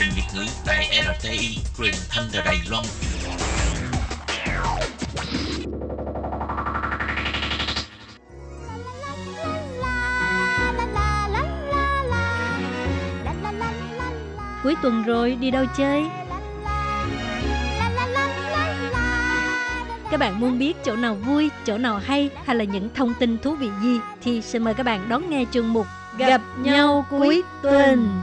trình Việt ngữ tại RTI truyền thanh từ Đài Loan. Cuối tuần rồi đi đâu chơi? Các bạn muốn biết chỗ nào vui, chỗ nào hay hay là những thông tin thú vị gì thì xin mời các bạn đón nghe chương mục Gặp nhau cuối tuần.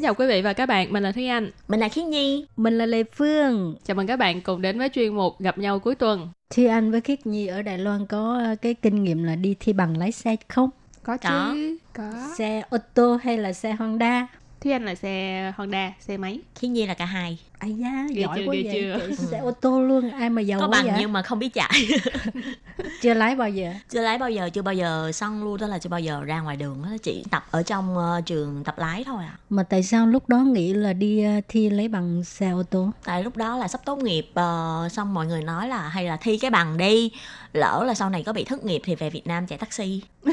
Kính chào quý vị và các bạn, mình là Thúy Anh. Mình là Khiết Nhi. Mình là Lê Phương. Chào mừng các bạn cùng đến với chuyên mục Gặp nhau cuối tuần. Thi Anh với Khiết Nhi ở Đài Loan có ờ, cái kinh nghiệm là đi thi bằng lái xe không? Có chứ. Có. Xe ô tô hay là xe Honda? Thúy Anh là xe Honda, xe máy. Khiết Nhi là cả hai. Ai da, Ghê giỏi chưa, quá vậy. chưa? Chạy xe ô tô luôn, ai mà giàu Có quá bằng vậy? nhưng mà không biết chạy. Chưa lái bao giờ? chưa lái bao giờ, chưa bao giờ xong luôn đó là chưa bao giờ ra ngoài đường đó chỉ tập ở trong ờ, trường tập lái thôi à. Mà tại sao lúc đó nghĩ là đi ờ, thi lấy bằng xe ô tô? Tại lúc đó là sắp tốt nghiệp ờ, xong mọi người nói là hay là thi cái bằng đi, lỡ là sau này có bị thất nghiệp thì về Việt Nam chạy taxi.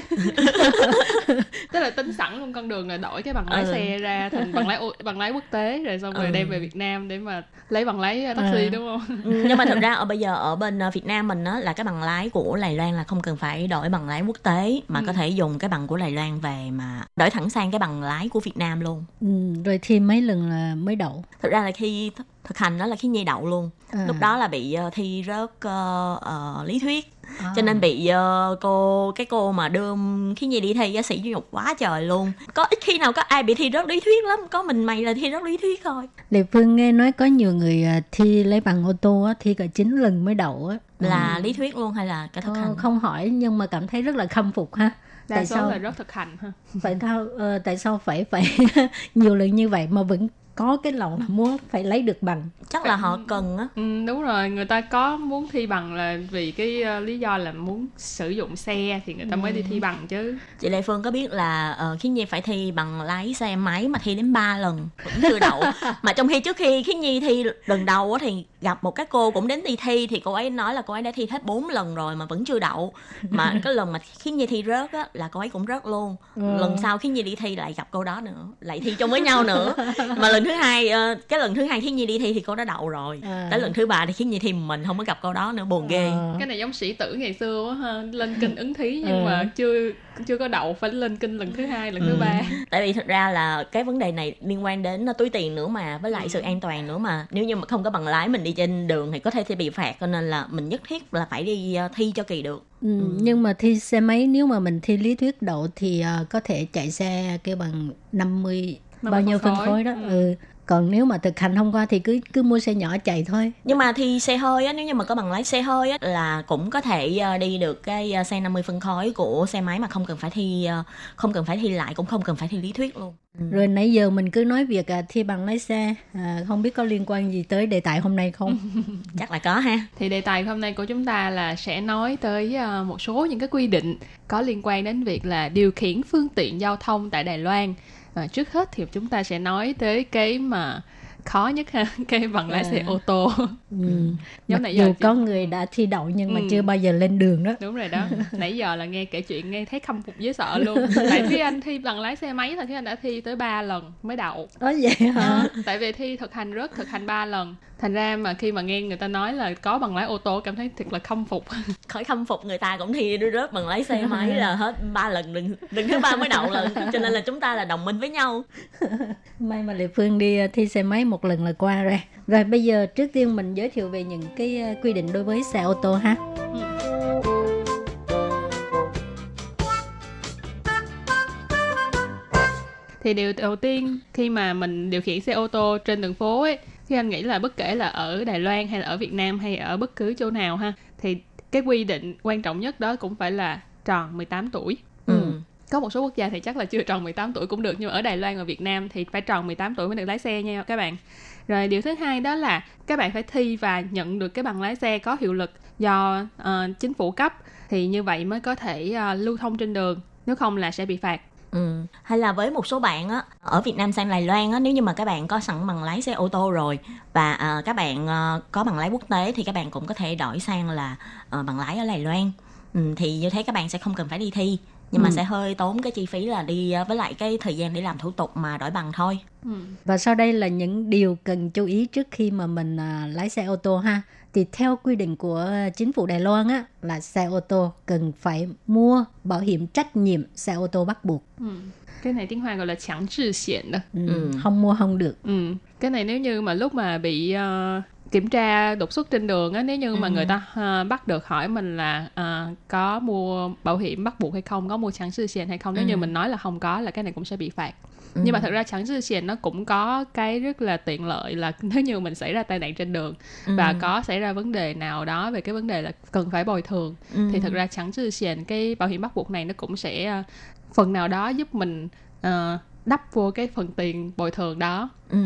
Tức là tính sẵn luôn con đường là đổi cái bằng lái Ừ. xe ra thành bằng lái bằng lái quốc tế rồi xong rồi Ừ. đem về Việt Nam để mà lấy bằng lái uh, taxi Ừ. đúng không? Ừ, nhưng mà thực ra ở bây giờ ở bên ờ, Việt Nam mình á là cái bằng lái của Đài Loan là không cần phải đổi bằng lái quốc tế mà Ừ. có thể dùng cái bằng của Đài Loan về mà đổi thẳng sang cái bằng lái của Việt Nam luôn. Ừ, rồi thi mấy lần là mới đậu. thực ra là khi thực hành đó là khi nhi đậu luôn À. lúc đó là bị ờ, thi rớt ờ, ờ, lý thuyết À. cho nên bị ờ, cô cái cô mà đưa khi nhi đi thi á sĩ nhục quá trời luôn có ít khi nào có ai bị thi rớt lý thuyết lắm có mình mày là thi rớt lý thuyết thôi Lê Phương nghe nói có nhiều người thi lấy bằng ô tô á, thi cả 9 lần mới đậu á. là lý thuyết luôn hay là cái thực Ờ, hành không hỏi nhưng mà cảm thấy rất là khâm phục ha. Đa tại số sao là rất thực hành ha. tại sao ờ, tại sao phải phải nhiều lần như vậy mà vẫn có cái lòng là muốn phải lấy được bằng. chắc là họ cần á Ừ, đúng rồi, người ta có muốn thi bằng là vì cái uh, lý do là muốn sử dụng xe thì người ta mới đi thi bằng chứ. chị lê phương có biết là uh, khiến nhi phải thi bằng lái xe máy mà thi đến 3 lần vẫn chưa đậu mà trong khi trước khi khiến nhi thi lần đầu á thì gặp một cái cô cũng đến đi thi thì cô ấy nói là cô ấy đã thi hết 4 lần rồi mà vẫn chưa đậu mà cái lần mà khiến nhi thi rớt á là cô ấy cũng rớt luôn Ừ. lần sau khiến nhi đi thi lại gặp cô đó nữa lại thi chung với nhau nữa mà lần thứ hai ờ, cái lần thứ hai khiến nhi đi thi thì cô đã đậu rồi À. tới lần thứ ba thì khiến nhi thi mình không có gặp cô đó nữa buồn ghê Ờ. Cái này giống sĩ tử ngày xưa quá ha, lên kinh ứng thí nhưng Ừ. mà chưa chưa có đậu phải lên kinh lần thứ hai, lần thứ Ừ. ba. tại vì thực ra là cái vấn đề này liên quan đến uh, túi tiền nữa mà với lại sự an toàn nữa mà nếu như mà không có bằng lái mình đi trên đường thì có thể sẽ bị phạt cho nên là mình nhất thiết là phải đi uh, thi cho kỳ được Ừ, nhưng mà thi xe máy nếu mà mình thi lý thuyết đậu thì ờ, có thể chạy xe kêu bằng 50 50 bao nhiêu phân khối đó. Ừ. Ừ. Còn nếu mà thực hành không qua thì cứ cứ mua xe nhỏ chạy thôi. nhưng mà thi xe hơi á nếu như mà có bằng lái xe hơi á là cũng có thể uh, đi được cái uh, xe 50 phân khối của xe máy mà không cần phải thi uh, không cần phải thi lại cũng không cần phải thi lý thuyết luôn Rồi nãy giờ mình cứ nói việc à, thi bằng lái xe, à, không biết có liên quan gì tới đề tài hôm nay không? chắc là có ha Thì đề tài hôm nay của chúng ta là sẽ nói tới ờ, một số những cái quy định có liên quan đến việc là điều khiển phương tiện giao thông tại Đài Loan. Và trước hết thì chúng ta sẽ nói tới cái mà khó nhất ha, cái bằng lái xe À. ô tô. Ừ. Giống Mặc nãy giờ dù chị- có người đã thi đậu nhưng mà Ừ. chưa bao giờ lên đường đó. Đúng rồi đó. Nãy giờ là nghe kể chuyện nghe thấy khâm phục với sợ luôn. Tại Thúy Anh thi bằng lái xe máy thôi Thúy Anh đã thi tới 3 lần mới đậu. Ơ vậy hả? Ờ, tại vì thi thực hành rất thực hành 3 lần. Thành ra mà khi mà nghe người ta nói là có bằng lái ô tô cảm thấy thật là khâm phục. khỏi khâm phục người ta cũng thi đưa rớt bằng lái xe máy là hết ba lần đừng đừng thứ ba mới đậu lần cho nên là chúng ta là đồng minh với nhau May mà Lệ Phương đi à, thi xe máy một lần là qua rồi. Rồi bây giờ trước tiên mình giới thiệu về những cái à, quy định đối với xe ô tô ha. thì điều đầu tiên khi mà mình điều khiển xe ô tô trên đường phố ấy thì anh nghĩ là bất kể là ở Đài Loan hay là ở Việt Nam hay ở bất cứ chỗ nào ha thì cái quy định quan trọng nhất đó cũng phải là tròn 18 tuổi. ừ. Có một số quốc gia thì chắc là chưa tròn 18 tuổi cũng được nhưng mà ở Đài Loan và Việt Nam thì phải tròn 18 tuổi mới được lái xe nha các bạn. Rồi điều thứ hai đó là các bạn phải thi và nhận được cái bằng lái xe có hiệu lực do ờ, chính phủ cấp thì như vậy mới có thể ờ, lưu thông trên đường nếu không là sẽ bị phạt Ừ. Hay là với một số bạn á ở Việt Nam sang Đài Loan á nếu như mà các bạn có sẵn bằng lái xe ô tô rồi và à, các bạn à, có bằng lái quốc tế thì các bạn cũng có thể đổi sang là à, bằng lái ở Đài Loan. Ừ, thì như thế các bạn sẽ không cần phải đi thi nhưng mà Ừ. sẽ hơi tốn cái chi phí là đi à, với lại cái thời gian để làm thủ tục mà đổi bằng thôi. Ừ. Và sau đây là những điều cần chú ý trước khi mà mình à, lái xe ô tô ha. Thì theo quy định của chính phủ Đài Loan á là xe ô tô cần phải mua bảo hiểm trách nhiệm xe ô tô bắt buộc. Ừ. cái này tiếng hoa gọi là chẳng trừ xiển đó Ừ, Ừ. Không mua không được. ừ. cái này nếu như mà lúc mà bị ờ, kiểm tra đột xuất trên đường á nếu như mà Ừ. người ta ờ, bắt được hỏi mình là ờ, có mua bảo hiểm bắt buộc hay không có mua chẳng trừ xiển hay không nếu Ừ. như mình nói là không có là cái này cũng sẽ bị phạt Ừ. nhưng mà thật ra chẳng trừ xiển nó cũng có cái rất là tiện lợi là nếu như mình xảy ra tai nạn trên đường Ừ. và có xảy ra vấn đề nào đó về cái vấn đề là cần phải bồi thường Ừ. thì thật ra chẳng trừ xiển cái bảo hiểm bắt buộc này nó cũng sẽ ờ, phần nào đó giúp mình ờ, đắp vô cái phần tiền bồi thường đó Ừ.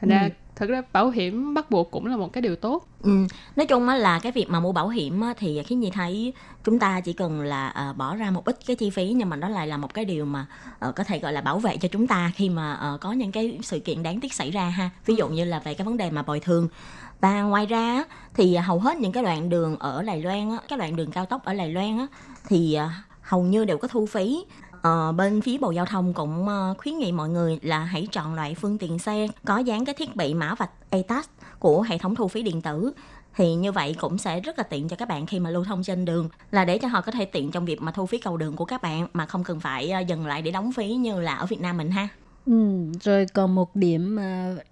thành ra thật ra bảo hiểm bắt buộc cũng là một cái điều tốt Ừ. Nói chung á là cái việc mà mua bảo hiểm á, thì khi Nhi thấy chúng ta chỉ cần là ờ, bỏ ra một ít cái chi phí nhưng mà đó lại là một cái điều mà ờ, có thể gọi là bảo vệ cho chúng ta khi mà ờ, có những cái sự kiện đáng tiếc xảy ra ha. Ví dụ như là về cái vấn đề mà bồi thường. Và ngoài ra thì hầu hết những cái đoạn đường ở Đài Loan á, cái đoạn đường cao tốc ở Đài Loan á, thì hầu như đều có thu phí. Ờ, bên phía Bộ Giao thông cũng ờ, khuyến nghị mọi người là hãy chọn loại phương tiện xe có dán cái thiết bị mã vạch ATAS của hệ thống thu phí điện tử thì như vậy cũng sẽ rất là tiện cho các bạn khi mà lưu thông trên đường là để cho họ có thể tiện trong việc mà thu phí cầu đường của các bạn mà không cần phải ờ, dừng lại để đóng phí như là ở Việt Nam mình ha. Ừ, rồi còn một điểm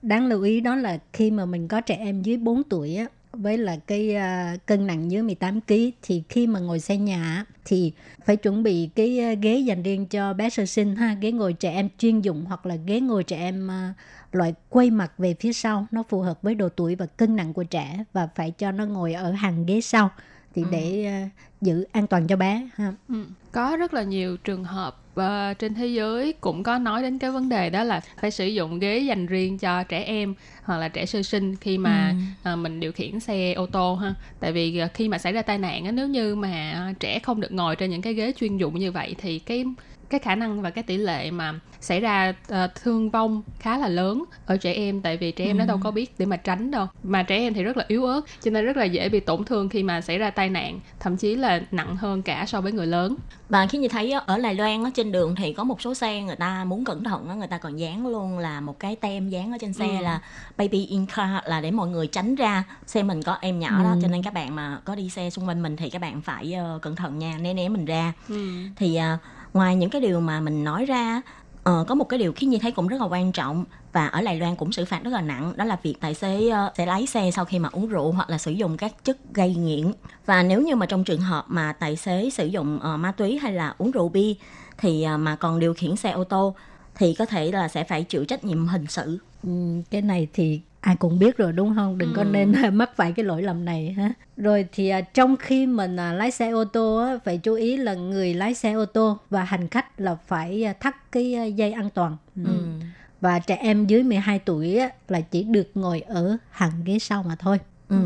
đáng lưu ý đó là khi mà mình có trẻ em dưới 4 tuổi á với là cái à, cân nặng dưới 18 kg thì khi mà ngồi xe nhà thì phải chuẩn bị cái à, ghế dành riêng cho bé sơ sinh ha, ghế ngồi trẻ em chuyên dụng hoặc là ghế ngồi trẻ em à, loại quay mặt về phía sau nó phù hợp với độ tuổi và cân nặng của trẻ và phải cho nó ngồi ở hàng ghế sau thì để à, giữ an toàn cho bé ha. ừ. có rất là nhiều trường hợp ờ, trên thế giới cũng có nói đến cái vấn đề đó là phải sử dụng ghế dành riêng cho trẻ em hoặc là trẻ sơ sinh khi mà ờ, mình điều khiển xe ô tô ha. Tại vì ờ, khi mà xảy ra tai nạn á, nếu như mà trẻ không được ngồi trên những cái ghế chuyên dụng như vậy thì cái cái khả năng và cái tỷ lệ mà xảy ra ờ, thương vong khá là lớn ở trẻ em tại vì trẻ em nó đâu có biết để mà tránh đâu mà trẻ em thì rất là yếu ớt cho nên rất là dễ bị tổn thương khi mà xảy ra tai nạn thậm chí là nặng hơn cả so với người lớn Và khi như thấy ở Đài Loan á, trên đường thì có một số xe người ta muốn cẩn thận người ta còn dán luôn là một cái tem dán ở trên xe Ừ. là baby in car là để mọi người tránh ra xe mình có em nhỏ đó Ừ. cho nên các bạn mà có đi xe xung quanh mình thì các bạn phải ờ, cẩn thận nha né né mình ra ừ. thì à, ngoài những cái điều mà mình nói ra ờ, có một cái điều khiến như thấy cũng rất là quan trọng và ở Đài Loan cũng xử phạt rất là nặng đó là việc tài xế uh, sẽ lái xe sau khi mà uống rượu hoặc là sử dụng các chất gây nghiện. Và nếu như mà trong trường hợp mà tài xế sử dụng uh, ma túy hay là uống rượu bia thì uh, mà còn điều khiển xe ô tô thì có thể là sẽ phải chịu trách nhiệm hình sự. Ừ, cái này thì ai cũng biết rồi đúng không đừng có Ừ. nên mắc phải cái lỗi lầm này ha rồi thì à, trong khi mình à, lái xe ô tô á, phải chú ý là người lái xe ô tô và hành khách là phải à, thắt cái dây an toàn ừ. ừ. và trẻ em dưới 12 tuổi á, là chỉ được ngồi ở hàng ghế sau mà thôi Ừ.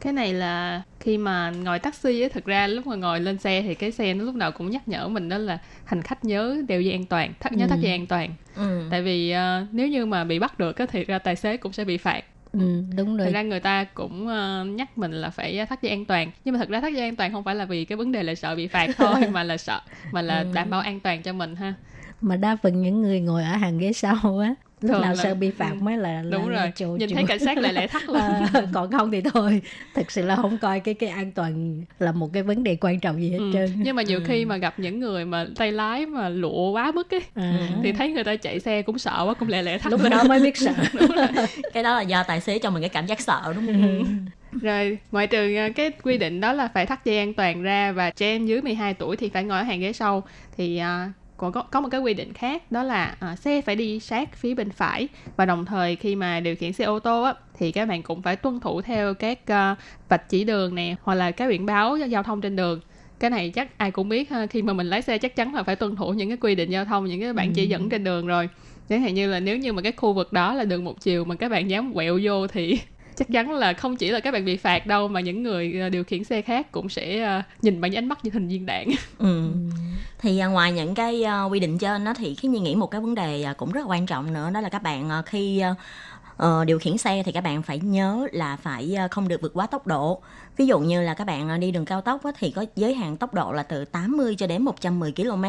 cái này là khi mà ngồi taxi á thực ra lúc mà ngồi lên xe thì cái xe nó lúc nào cũng nhắc nhở mình đó là hành khách nhớ đeo dây an toàn thắt nhớ thắt Ừ. dây an toàn Ừ. tại vì ờ, nếu như mà bị bắt được á thì ra tài xế cũng sẽ bị phạt ừ, đúng Thật rồi ra người ta cũng ờ, nhắc mình là phải thắt dây an toàn nhưng mà thật ra thắt dây an toàn không phải là vì cái vấn đề là sợ bị phạt thôi mà là sợ mà là Ừ. đảm bảo an toàn cho mình ha mà đa phần những người ngồi ở hàng ghế sau á Thường nào là- sợ bị phạt ừ, mới là, là đúng là rồi. chỗ, nhìn chỗ- thấy cảnh sát lại lẽ thắt lên À, còn không thì thôi. Thực sự là không coi cái cái an toàn là một cái vấn đề quan trọng gì hết Ừ. trơn. nhưng mà nhiều Ừ. khi mà gặp những người mà tay lái mà lụa quá mức ấy à, thì thấy người ta chạy xe cũng sợ quá cũng lẹ lẹ thắt lúc đó mới biết sợ. Cái đó là do tài xế cho mình cái cảm giác sợ đúng không? Rồi, ngoại trừ ờ, cái quy định đó là phải thắt dây an toàn ra và trẻ em dưới 12 tuổi thì phải ngồi ở hàng ghế sau thì à, có có một cái quy định khác đó là à, xe phải đi sát phía bên phải. Và đồng thời khi mà điều khiển xe ô tô á thì các bạn cũng phải tuân thủ theo các à, vạch chỉ đường nè hoặc là các biển báo giao thông trên đường. Cái này chắc ai cũng biết ha khi mà mình lái xe chắc chắn là phải tuân thủ những cái quy định giao thông những cái bản chỉ dẫn trên đường rồi. Chẳng hạn như là nếu như mà cái khu vực đó là đường một chiều mà các bạn dám quẹo vô thì chắc chắn là không chỉ là các bạn bị phạt đâu mà những người à, điều khiển xe khác cũng sẽ à, nhìn bằng ánh mắt như hình viên đạn. Ừ. thì à, ngoài những cái quy định trên đó thì khi nhi nghĩ một cái vấn đề cũng rất là quan trọng nữa đó là các bạn khi ờ, điều khiển xe thì các bạn phải nhớ là phải không được vượt quá tốc độ. Ví dụ như là các bạn đi đường cao tốc thì có giới hạn tốc độ là từ 80 cho đến 110 km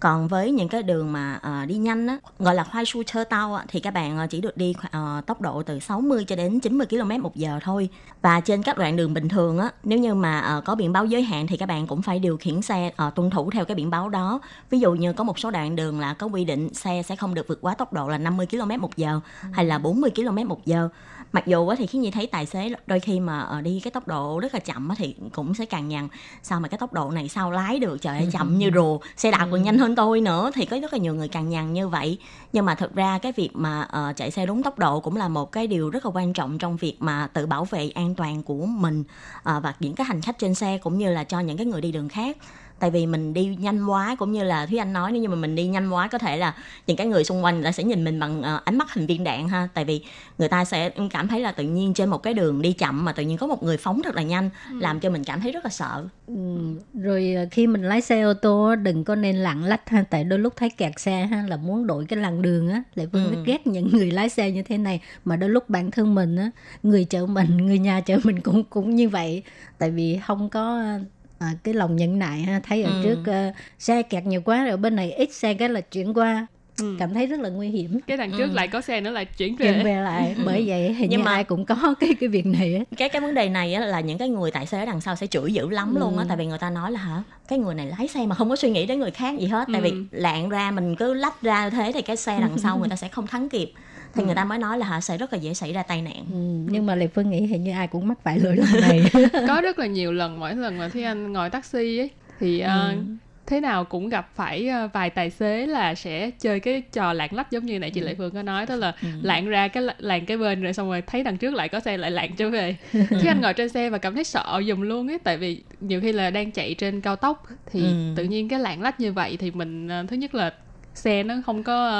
còn với những cái đường mà uh, đi nhanh á gọi là khoai su chơ tao á, thì các bạn ờ, chỉ được đi uh, tốc độ từ 60 cho đến 90 km một giờ thôi. Và trên các đoạn đường bình thường á nếu như mà uh, có biển báo giới hạn thì các bạn cũng phải điều khiển xe uh, tuân thủ theo cái biển báo đó. Ví dụ như có một số đoạn đường là có quy định xe sẽ không được vượt quá tốc độ là 50 km một giờ hay là 40 km một giờ mặc dù thì khi nhi thấy tài xế đôi khi mà ờ, đi cái tốc độ rất là chậm thì cũng sẽ càng nhằn. Sao mà cái tốc độ này sao lái được? Trời ơi chậm như rùa xe đạp còn nhanh hơn tôi nữa. Thì có rất là nhiều người càng nhằn như vậy. Nhưng mà thực ra cái việc mà ờ, chạy xe đúng tốc độ cũng là một cái điều rất là quan trọng trong việc mà tự bảo vệ an toàn của mình ờ, và những cái hành khách trên xe cũng như là cho những cái người đi đường khác tại vì mình đi nhanh quá cũng như là thúy anh nói nếu như mà mình đi nhanh quá có thể là những cái người xung quanh ta sẽ nhìn mình bằng ờ, ánh mắt hình viên đạn ha. Tại vì người ta sẽ cảm thấy là tự nhiên trên một cái đường đi chậm mà tự nhiên có một người phóng thật là nhanh làm cho mình cảm thấy rất là sợ. Ừ, rồi ờ, khi mình lái xe ô tô đừng có nên lạng lách ha tại đôi lúc thấy kẹt xe ha là muốn đổi cái làn đường á lại phương Ừ. ghét những người lái xe như thế này. Mà đôi lúc bản thân mình á người chở mình người nhà chở mình cũng cũng như vậy. Tại vì không có à, cái lòng nhẫn nại ha thấy ở Ừ. trước ờ, xe kẹt nhiều quá rồi bên này ít xe cái là chuyển qua. Ừ. cảm thấy rất là nguy hiểm. Cái đằng trước lại có xe nữa là chuyển về. Chuyển về lại bởi vậy hình Nhưng như mà- ai cũng có cái cái việc này á. Cái cái vấn đề này á, là những cái người tài xế đằng sau sẽ chửi dữ lắm luôn á tại vì người ta nói là hả cái người này lái xe mà không có suy nghĩ đến người khác gì hết. Tại vì Ừ. lạng ra mình cứ lách ra thế thì cái xe đằng sau người ta sẽ không thắng kịp thì người ta mới nói là hả sẽ rất là dễ xảy ra tai nạn. Ừ, nhưng mà Lệ Phương nghĩ hình như ai cũng mắc phải lỗi lầm này. Có rất là nhiều lần mỗi lần mà Thúy Anh ngồi taxi ấy thì ờ, thế nào cũng gặp phải ờ, vài tài xế là sẽ chơi cái trò lạng lách giống như này chị Lệ Phương có nói đó là lạng ra cái làng cái bên rồi xong rồi thấy đằng trước lại có xe lại lạng trở về. Thúy Anh ngồi trên xe và cảm thấy sợ dùm luôn ấy tại vì nhiều khi là đang chạy trên cao tốc thì Ừ. tự nhiên cái lạng lách như vậy thì mình ờ, thứ nhất là xe nó không có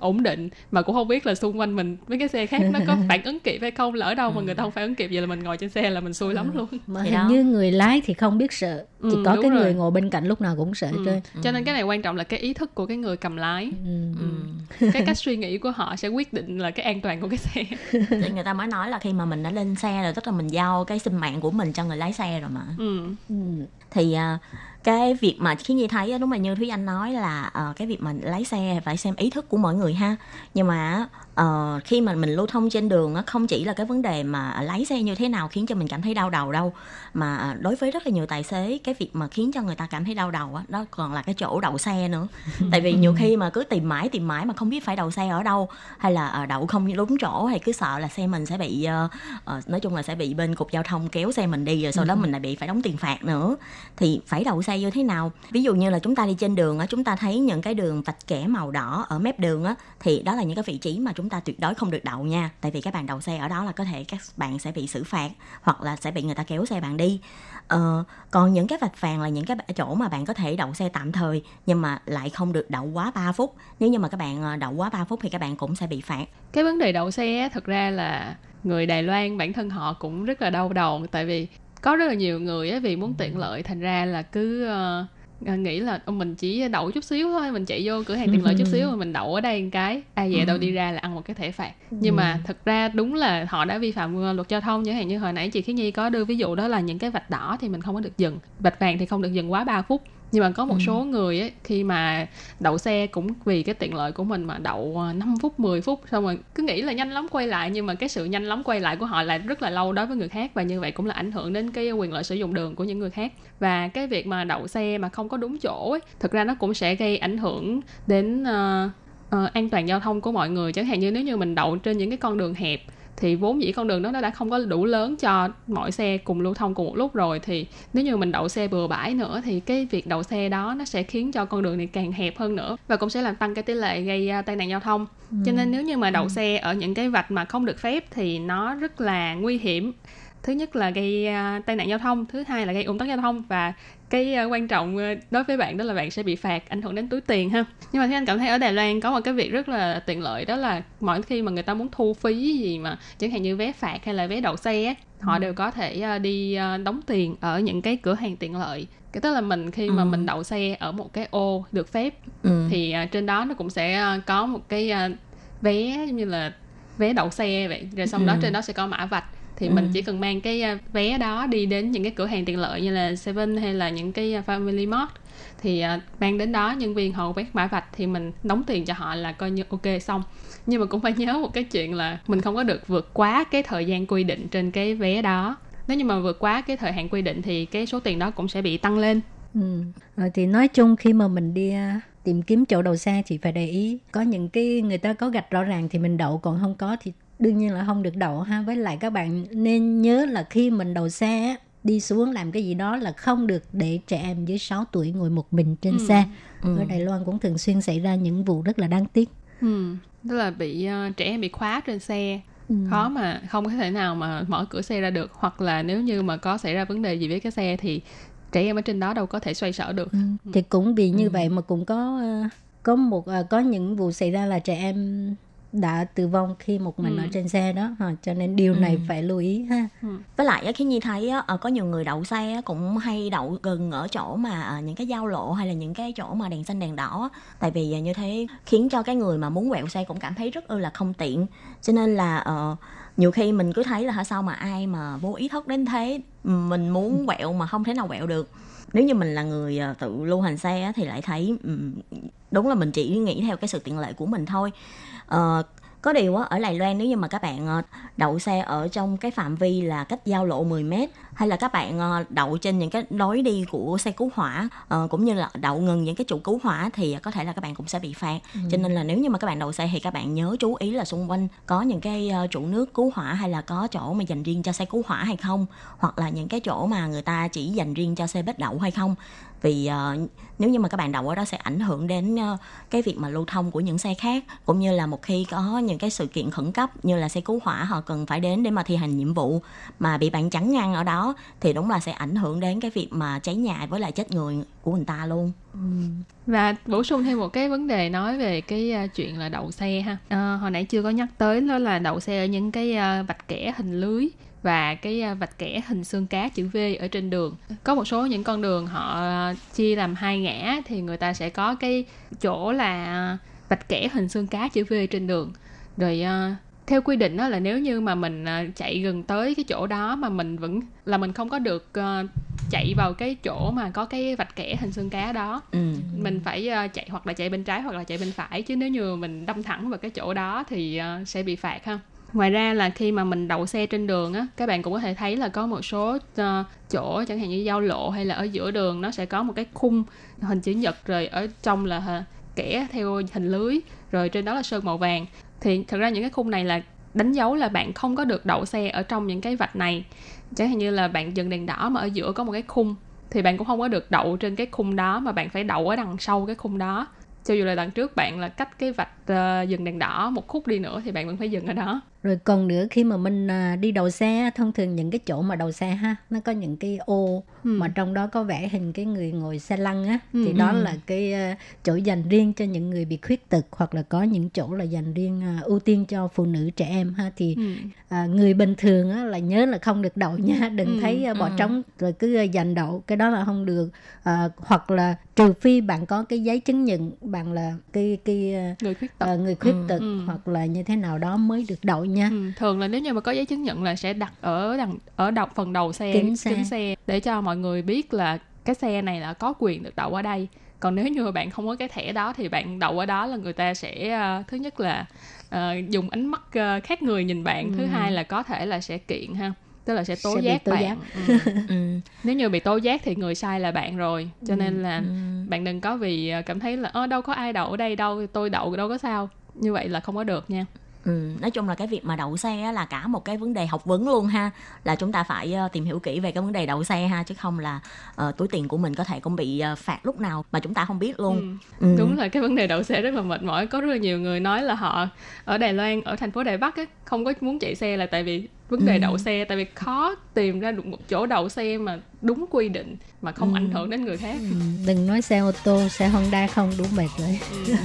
ổn định mà cũng không biết là xung quanh mình mấy cái xe khác nó có phản ứng kịp hay không lỡ đâu mà người ta không phản ứng kịp vậy là mình ngồi trên xe là mình xui lắm luôn mà hình đó. như người lái thì không biết sợ chỉ Ừ, có cái rồi. người ngồi bên cạnh lúc nào cũng sợ Ừ. trơn cho nên cái này quan trọng là cái ý thức của cái người cầm lái ừ. ừ. cái cách suy nghĩ của họ sẽ quyết định là cái an toàn của cái xe thì người ta mới nói là khi mà mình đã lên xe rồi tức là mình giao cái sinh mạng của mình cho người lái xe rồi mà ừ. Ừ. thì à, cái việc mà khiến nhi thấy á, đúng là như thúy anh nói là ờ, cái việc mà lái xe phải xem ý thức của mọi người ha. Nhưng mà ờ, khi mà mình lưu thông trên đường á, không chỉ là cái vấn đề mà lái xe như thế nào khiến cho mình cảm thấy đau đầu đâu mà à, đối với rất là nhiều tài xế cái việc mà khiến cho người ta cảm thấy đau đầu á đó còn là cái chỗ đậu xe nữa. Tại vì nhiều khi mà cứ tìm mãi tìm mãi mà không biết phải đậu xe ở đâu hay là ờ, đậu không đúng chỗ hay cứ sợ là xe mình sẽ bị ờ, ờ, nói chung là sẽ bị bên cục giao thông kéo xe mình đi rồi sau đó mình lại bị phải đóng tiền phạt nữa. Thì phải đậu xe như thế nào? Ví dụ như là chúng ta đi trên đường á chúng ta thấy những cái đường vạch kẻ màu đỏ ở mép đường á thì đó là những cái vị trí mà chúng ta tuyệt đối không được đậu nha. Tại vì các bạn đậu xe ở đó là có thể các bạn sẽ bị xử phạt hoặc là sẽ bị người ta kéo xe bạn đi. Ờ, còn những cái vạch vàng là những cái chỗ mà bạn có thể đậu xe tạm thời nhưng mà lại không được đậu quá 3 phút. Nếu như mà các bạn ờ, đậu quá 3 phút thì các bạn cũng sẽ bị phạt. Cái vấn đề đậu xe thực thật ra là người Đài Loan bản thân họ cũng rất là đau đầu. Tại vì có rất là nhiều người á, vì muốn tiện lợi thành ra là cứ ờ, nghĩ là "Ô, mình chỉ đậu chút xíu thôi mình chạy vô cửa hàng tiện lợi chút xíu rồi mình đậu ở đây một cái ai về đâu đi ra là ăn một cái thẻ phạt. Nhưng mà thật ra đúng là họ đã vi phạm ờ, luật giao thông chẳng hạn như hồi nãy chị Khí Nhi có đưa ví dụ đó là những cái vạch đỏ thì mình không có được dừng vạch vàng thì không được dừng quá 3 phút nhưng mà có một số người ấy, khi mà đậu xe cũng vì cái tiện lợi của mình mà đậu ờ, 5 phút 10 phút xong rồi cứ nghĩ là nhanh lắm quay lại nhưng mà cái sự nhanh lắm quay lại của họ lại rất là lâu đối với người khác và như vậy cũng là ảnh hưởng đến cái quyền lợi sử dụng đường của những người khác. Và cái việc mà đậu xe mà không có đúng chỗ ấy thực ra nó cũng sẽ gây ảnh hưởng đến ờ, ờ, an toàn giao thông của mọi người. Chẳng hạn như nếu như mình đậu trên những cái con đường hẹp thì vốn dĩ con đường đó nó đã không có đủ lớn cho mọi xe cùng lưu thông cùng một lúc rồi. Thì nếu như mình đậu xe bừa bãi nữa thì cái việc đậu xe đó nó sẽ khiến cho con đường này càng hẹp hơn nữa và cũng sẽ làm tăng cái tỷ lệ gây à, tai nạn giao thông. Cho nên nếu như mà đậu xe ở những cái vạch mà không được phép thì nó rất là nguy hiểm thứ nhất là gây uh, tai nạn giao thông thứ hai là gây ủng tắc giao thông và cái uh, quan trọng uh, đối với bạn đó là bạn sẽ bị phạt ảnh hưởng đến túi tiền ha nhưng mà thế anh cảm thấy ở Đài Loan có một cái việc rất là tiện lợi đó là mỗi khi mà người ta muốn thu phí gì mà chẳng hạn như vé phạt hay là vé đậu xe họ ừ. đều có thể đi đóng tiền ở những cái cửa hàng tiện lợi cái tức là mình khi mà ừ. mình đậu xe ở một cái ô được phép ừ. thì trên đó nó cũng sẽ có một cái vé như là vé đậu xe vậy rồi xong ừ. đó trên đó sẽ có mã vạch thì ừ. mình chỉ cần mang cái à, vé đó đi đến những cái cửa hàng tiện lợi như là Seven hay là những cái à, Family Mart. Thì uh, mang đến đó nhân viên họ quét mã vạch thì mình đóng tiền cho họ là coi như ok xong. Nhưng mà cũng phải nhớ một cái chuyện là mình không có được vượt quá cái thời gian quy định trên cái vé đó. Nếu như mà vượt quá cái thời hạn quy định thì cái số tiền đó cũng sẽ bị tăng lên. Ừ. rồi thì nói chung khi mà mình đi tìm kiếm chỗ đậu xe thì phải để ý. Có những cái người ta có gạch rõ ràng thì mình đậu còn không có thì đương nhiên là không được đậu ha với lại các bạn nên nhớ là khi mình đậu xe đi xuống làm cái gì đó là không được để trẻ em dưới 6 tuổi ngồi một mình trên ừ. xe ừ. ở Đài Loan cũng thường xuyên xảy ra những vụ rất là đáng tiếc ừ. tức là bị uh, trẻ em bị khóa trên xe ừ. khó mà không có thể nào mà mở cửa xe ra được hoặc là nếu như mà có xảy ra vấn đề gì với cái xe thì trẻ em ở trên đó đâu có thể xoay sở được ừ. thì cũng vì như ừ. vậy mà cũng có uh, có một uh, có những vụ xảy ra là trẻ em đã tử vong khi một mình ừ. ở trên xe đó ha cho nên điều này ừ. phải lưu ý ha ừ. với lại khi nhi thấy ờ, có nhiều người đậu xe cũng hay đậu gần ở chỗ mà ờ, những cái giao lộ hay là những cái chỗ mà đèn xanh đèn đỏ tại vì như thế khiến cho cái người mà muốn quẹo xe cũng cảm thấy rất là không tiện cho nên là uh, nhiều khi mình cứ thấy là sao mà ai mà vô ý thức đến thế mình muốn ừ. quẹo mà không thể nào quẹo được nếu như mình là người ờ, tự lưu hành xe thì lại thấy đúng là mình chỉ nghĩ theo cái sự tiện lợi của mình thôi. Uh, có điều ở Đài Loan nếu như mà các bạn ờ, đậu xe ở trong cái phạm vi là cách giao lộ 10 mét hay là các bạn ờ, đậu trên những cái lối đi của xe cứu hỏa cũng như là đậu ngừng những cái trụ cứu hỏa thì có thể là các bạn cũng sẽ bị phạt ừ. cho nên là nếu như mà các bạn đậu xe thì các bạn nhớ chú ý là xung quanh có những cái trụ nước cứu hỏa hay là có chỗ mà dành riêng cho xe cứu hỏa hay không hoặc là những cái chỗ mà người ta chỉ dành riêng cho xe bếp đậu hay không vì uh, nếu như mà các bạn đậu ở đó sẽ ảnh hưởng đến uh, cái việc mà lưu thông của những xe khác cũng như là một khi có những cái sự kiện khẩn cấp như là xe cứu hỏa họ cần phải đến để mà thi hành nhiệm vụ mà bị bạn chắn ngang ở đó thì đúng là sẽ ảnh hưởng đến cái việc mà cháy nhà với lại chết người của người ta luôn. Ừ. Và bổ sung thêm một cái vấn đề nói về cái ờ, chuyện là đậu xe ha. À, hồi nãy chưa có nhắc tới đó là đậu xe ở những cái uh, vạch kẻ hình lưới và cái à, vạch kẻ hình xương cá chữ V ở trên đường. Có một số những con đường họ chia làm hai ngã thì người ta sẽ có cái chỗ là vạch kẻ hình xương cá chữ V trên đường. Rồi theo quy định đó là nếu như mà mình chạy gần tới cái chỗ đó mà mình vẫn là mình không có được chạy vào cái chỗ mà có cái vạch kẻ hình xương cá đó ừ. mình phải chạy hoặc là chạy bên trái hoặc là chạy bên phải chứ nếu như mình đâm thẳng vào cái chỗ đó thì sẽ bị phạt ha ngoài ra là khi mà mình đậu xe trên đường á các bạn cũng có thể thấy là có một số uh, chỗ chẳng hạn như giao lộ hay là ở giữa đường nó sẽ có một cái khung hình chữ nhật rồi ở trong là kẻ theo hình lưới rồi trên đó là sơn màu vàng. Thì thật ra những cái khung này là đánh dấu là bạn không có được đậu xe ở trong những cái vạch này. Chẳng hạn như là bạn dừng đèn đỏ mà ở giữa có một cái khung thì bạn cũng không có được đậu trên cái khung đó mà bạn phải đậu ở đằng sau cái khung đó. Cho dù là đằng trước bạn là cách cái vạch ờ, uh, dừng đèn đỏ một khúc đi nữa thì bạn vẫn phải dừng ở đó rồi còn nữa khi mà mình à, đi đầu xe thông thường những cái chỗ mà đầu xe ha nó có những cái ô ừ. mà trong đó có vẽ hình cái người ngồi xe lăn á ừ. thì đó ừ. là cái à, chỗ dành riêng cho những người bị khuyết tật hoặc là có những chỗ là dành riêng à, ưu tiên cho phụ nữ trẻ em ha thì ừ. à, người bình thường á là nhớ là không được đậu nha đừng ừ. thấy bỏ ừ. trống rồi cứ dành đậu cái đó là không được à, hoặc là trừ phi bạn có cái giấy chứng nhận bạn là cái cái người khuyết tật, uh, người khuyết tật ừ. hoặc là như thế nào đó mới được đậu nha ừ, thường là nếu như mà có giấy chứng nhận là sẽ đặt ở đằng ở đọc phần đầu xe kính xe. kính xe để cho mọi người biết là cái xe này là có quyền được đậu ở đây còn nếu như mà bạn không có cái thẻ đó thì bạn đậu ở đó là người ta sẽ uh, thứ nhất là uh, dùng ánh mắt uh, khác người nhìn bạn ừ. thứ hai là có thể là sẽ kiện ha tức là sẽ tố sẽ giác tố bạn giác. Ừ. ừ. nếu như bị tố giác thì người sai là bạn rồi cho ừ. nên là ừ. bạn đừng có vì cảm thấy là ơ đâu có ai đậu ở đây đâu tôi đậu đâu có sao như vậy là không có được nha Ừ, nói chung là cái việc mà đậu xe á là cả một cái vấn đề học vấn luôn ha là chúng ta phải ờ, tìm hiểu kỹ về cái vấn đề đậu xe ha chứ không là ờ, túi tiền của mình có thể cũng bị ờ, phạt lúc nào mà chúng ta không biết luôn Ừ. Ừ. đúng là cái vấn đề đậu xe rất là mệt mỏi có rất là nhiều người nói là họ ở Đài Loan ở thành phố Đài Bắc á, không có muốn chạy xe là tại vì vấn đề Ừ. đậu xe tại vì khó tìm ra được một chỗ đậu xe mà đúng quy định mà không Ừ. ảnh hưởng đến người khác Ừ, đừng nói xe ô tô xe Honda không đủ mệt rồi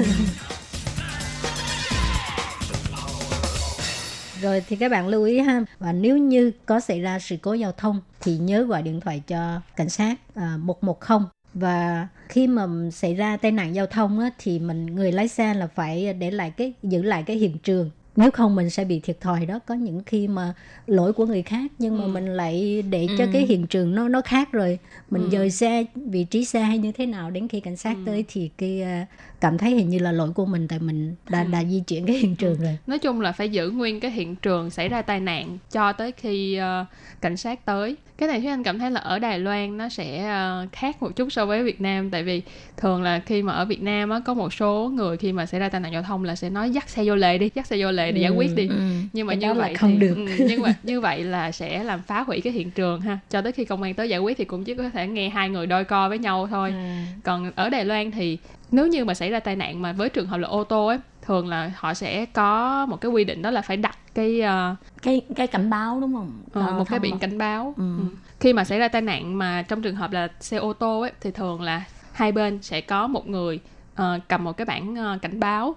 rồi thì các bạn lưu ý ha. Và nếu như có xảy ra sự cố giao thông thì nhớ gọi điện thoại cho cảnh sát à, 110 và khi mà xảy ra tai nạn giao thông á, thì mình người lái xe là phải để lại cái giữ lại cái hiện trường nếu không mình sẽ bị thiệt thòi đó có những khi mà lỗi của người khác nhưng mà Ừ. mình lại để cho Ừ. cái hiện trường nó nó khác rồi mình Ừ. dời xe vị trí xe hay như thế nào đến khi cảnh sát Ừ. tới thì cái à, cảm thấy hình như là lỗi của mình tại mình đã Ừ. đã di chuyển cái hiện trường rồi nói chung là phải giữ nguyên cái hiện trường xảy ra tai nạn cho tới khi ờ, cảnh sát tới cái này thúy anh cảm thấy là ở đài loan nó sẽ ờ, khác một chút so với việt nam tại vì thường là khi mà ở việt nam á có một số người khi mà xảy ra tai nạn giao thông là sẽ nói dắt xe vô lề đi dắt xe vô lề để giải Ừ. quyết đi Ừ. nhưng mà Cái như vậy không thì được. ừ, nhưng mà như vậy là sẽ làm phá hủy cái hiện trường ha cho tới khi công an tới giải quyết thì cũng chỉ có thể nghe hai người đôi co với nhau thôi À, còn ở Đài Loan thì nếu như mà xảy ra tai nạn mà với trường hợp là ô tô ấy thường là họ sẽ có một cái quy định đó là phải đặt cái ờ, cái cái cảnh báo đúng không Ờ, một cái biển mà- cảnh báo Ừ. Ừ. khi mà xảy ra tai nạn mà trong trường hợp là xe ô tô ấy thì thường là hai bên sẽ có một người ờ, cầm một cái bảng ờ, cảnh báo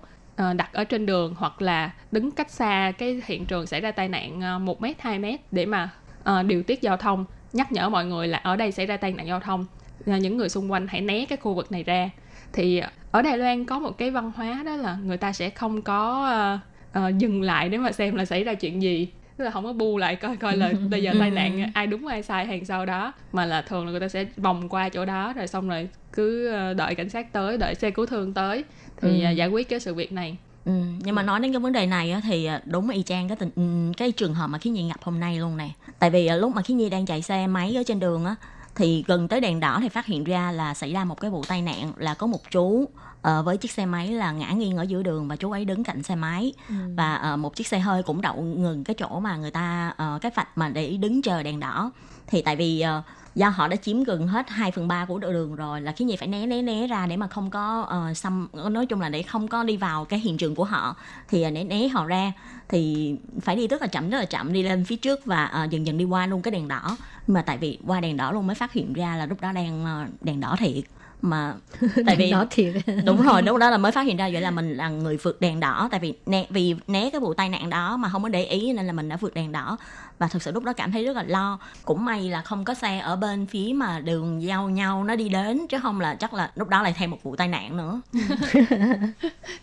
đặt ở trên đường hoặc là đứng cách xa cái hiện trường xảy ra tai nạn ờ, một mét hai mét để mà ờ, điều tiết giao thông nhắc nhở mọi người là ở đây xảy ra tai nạn giao thông. Ờ, những người xung quanh hãy né cái khu vực này ra. Thì ở Đài Loan có một cái văn hóa đó là người ta sẽ không có ờ, ờ, dừng lại để mà xem là xảy ra chuyện gì. Tức là không có bu lại coi coi là bây giờ tai nạn ai đúng ai sai hàng sau đó mà là thường là người ta sẽ vòng qua chỗ đó rồi xong rồi cứ ờ, đợi cảnh sát tới đợi xe cứu thương tới thì Ừ. ờ, giải quyết cái sự việc này Ừ, nhưng mà nói đến cái vấn đề này á, thì à, đúng y chang cái tình ừ, cái trường hợp mà Khí Nhi gặp hôm nay luôn nè. Tại vì à, lúc mà Khí Nhi đang chạy xe máy ở trên đường á thì gần tới đèn đỏ thì phát hiện ra là xảy ra một cái vụ tai nạn là có một chú ờ, với chiếc xe máy là ngã nghiêng ở giữa đường và chú ấy đứng cạnh xe máy. Ừ. và ờ, một chiếc xe hơi cũng đậu ngừng cái chỗ mà người ta ờ, cái vạch mà để đứng chờ đèn đỏ. Thì tại vì ờ, do họ đã chiếm gần hết 2 phần 3 của đường rồi là khiến gì phải né né né ra để mà không có ờ, xâm nói chung là để không có đi vào cái hiện trường của họ. Thì ờ, né né họ ra. Thì phải đi rất là chậm rất là chậm đi lên phía trước và ờ, dần dần đi qua luôn cái đèn đỏ. Mà tại vì qua đèn đỏ luôn mới phát hiện ra là lúc đó đang ờ, đèn đỏ thiệt mà tại vì nó thiệt đúng rồi lúc đó là mới phát hiện ra vậy là mình là người vượt đèn đỏ. Tại vì né vì né cái vụ tai nạn đó mà không có để ý nên là mình đã vượt đèn đỏ. Và thực sự lúc đó cảm thấy rất là lo. Cũng may là không có xe ở bên phía mà đường giao nhau nó đi đến chứ không là chắc là lúc đó lại thêm một vụ tai nạn nữa.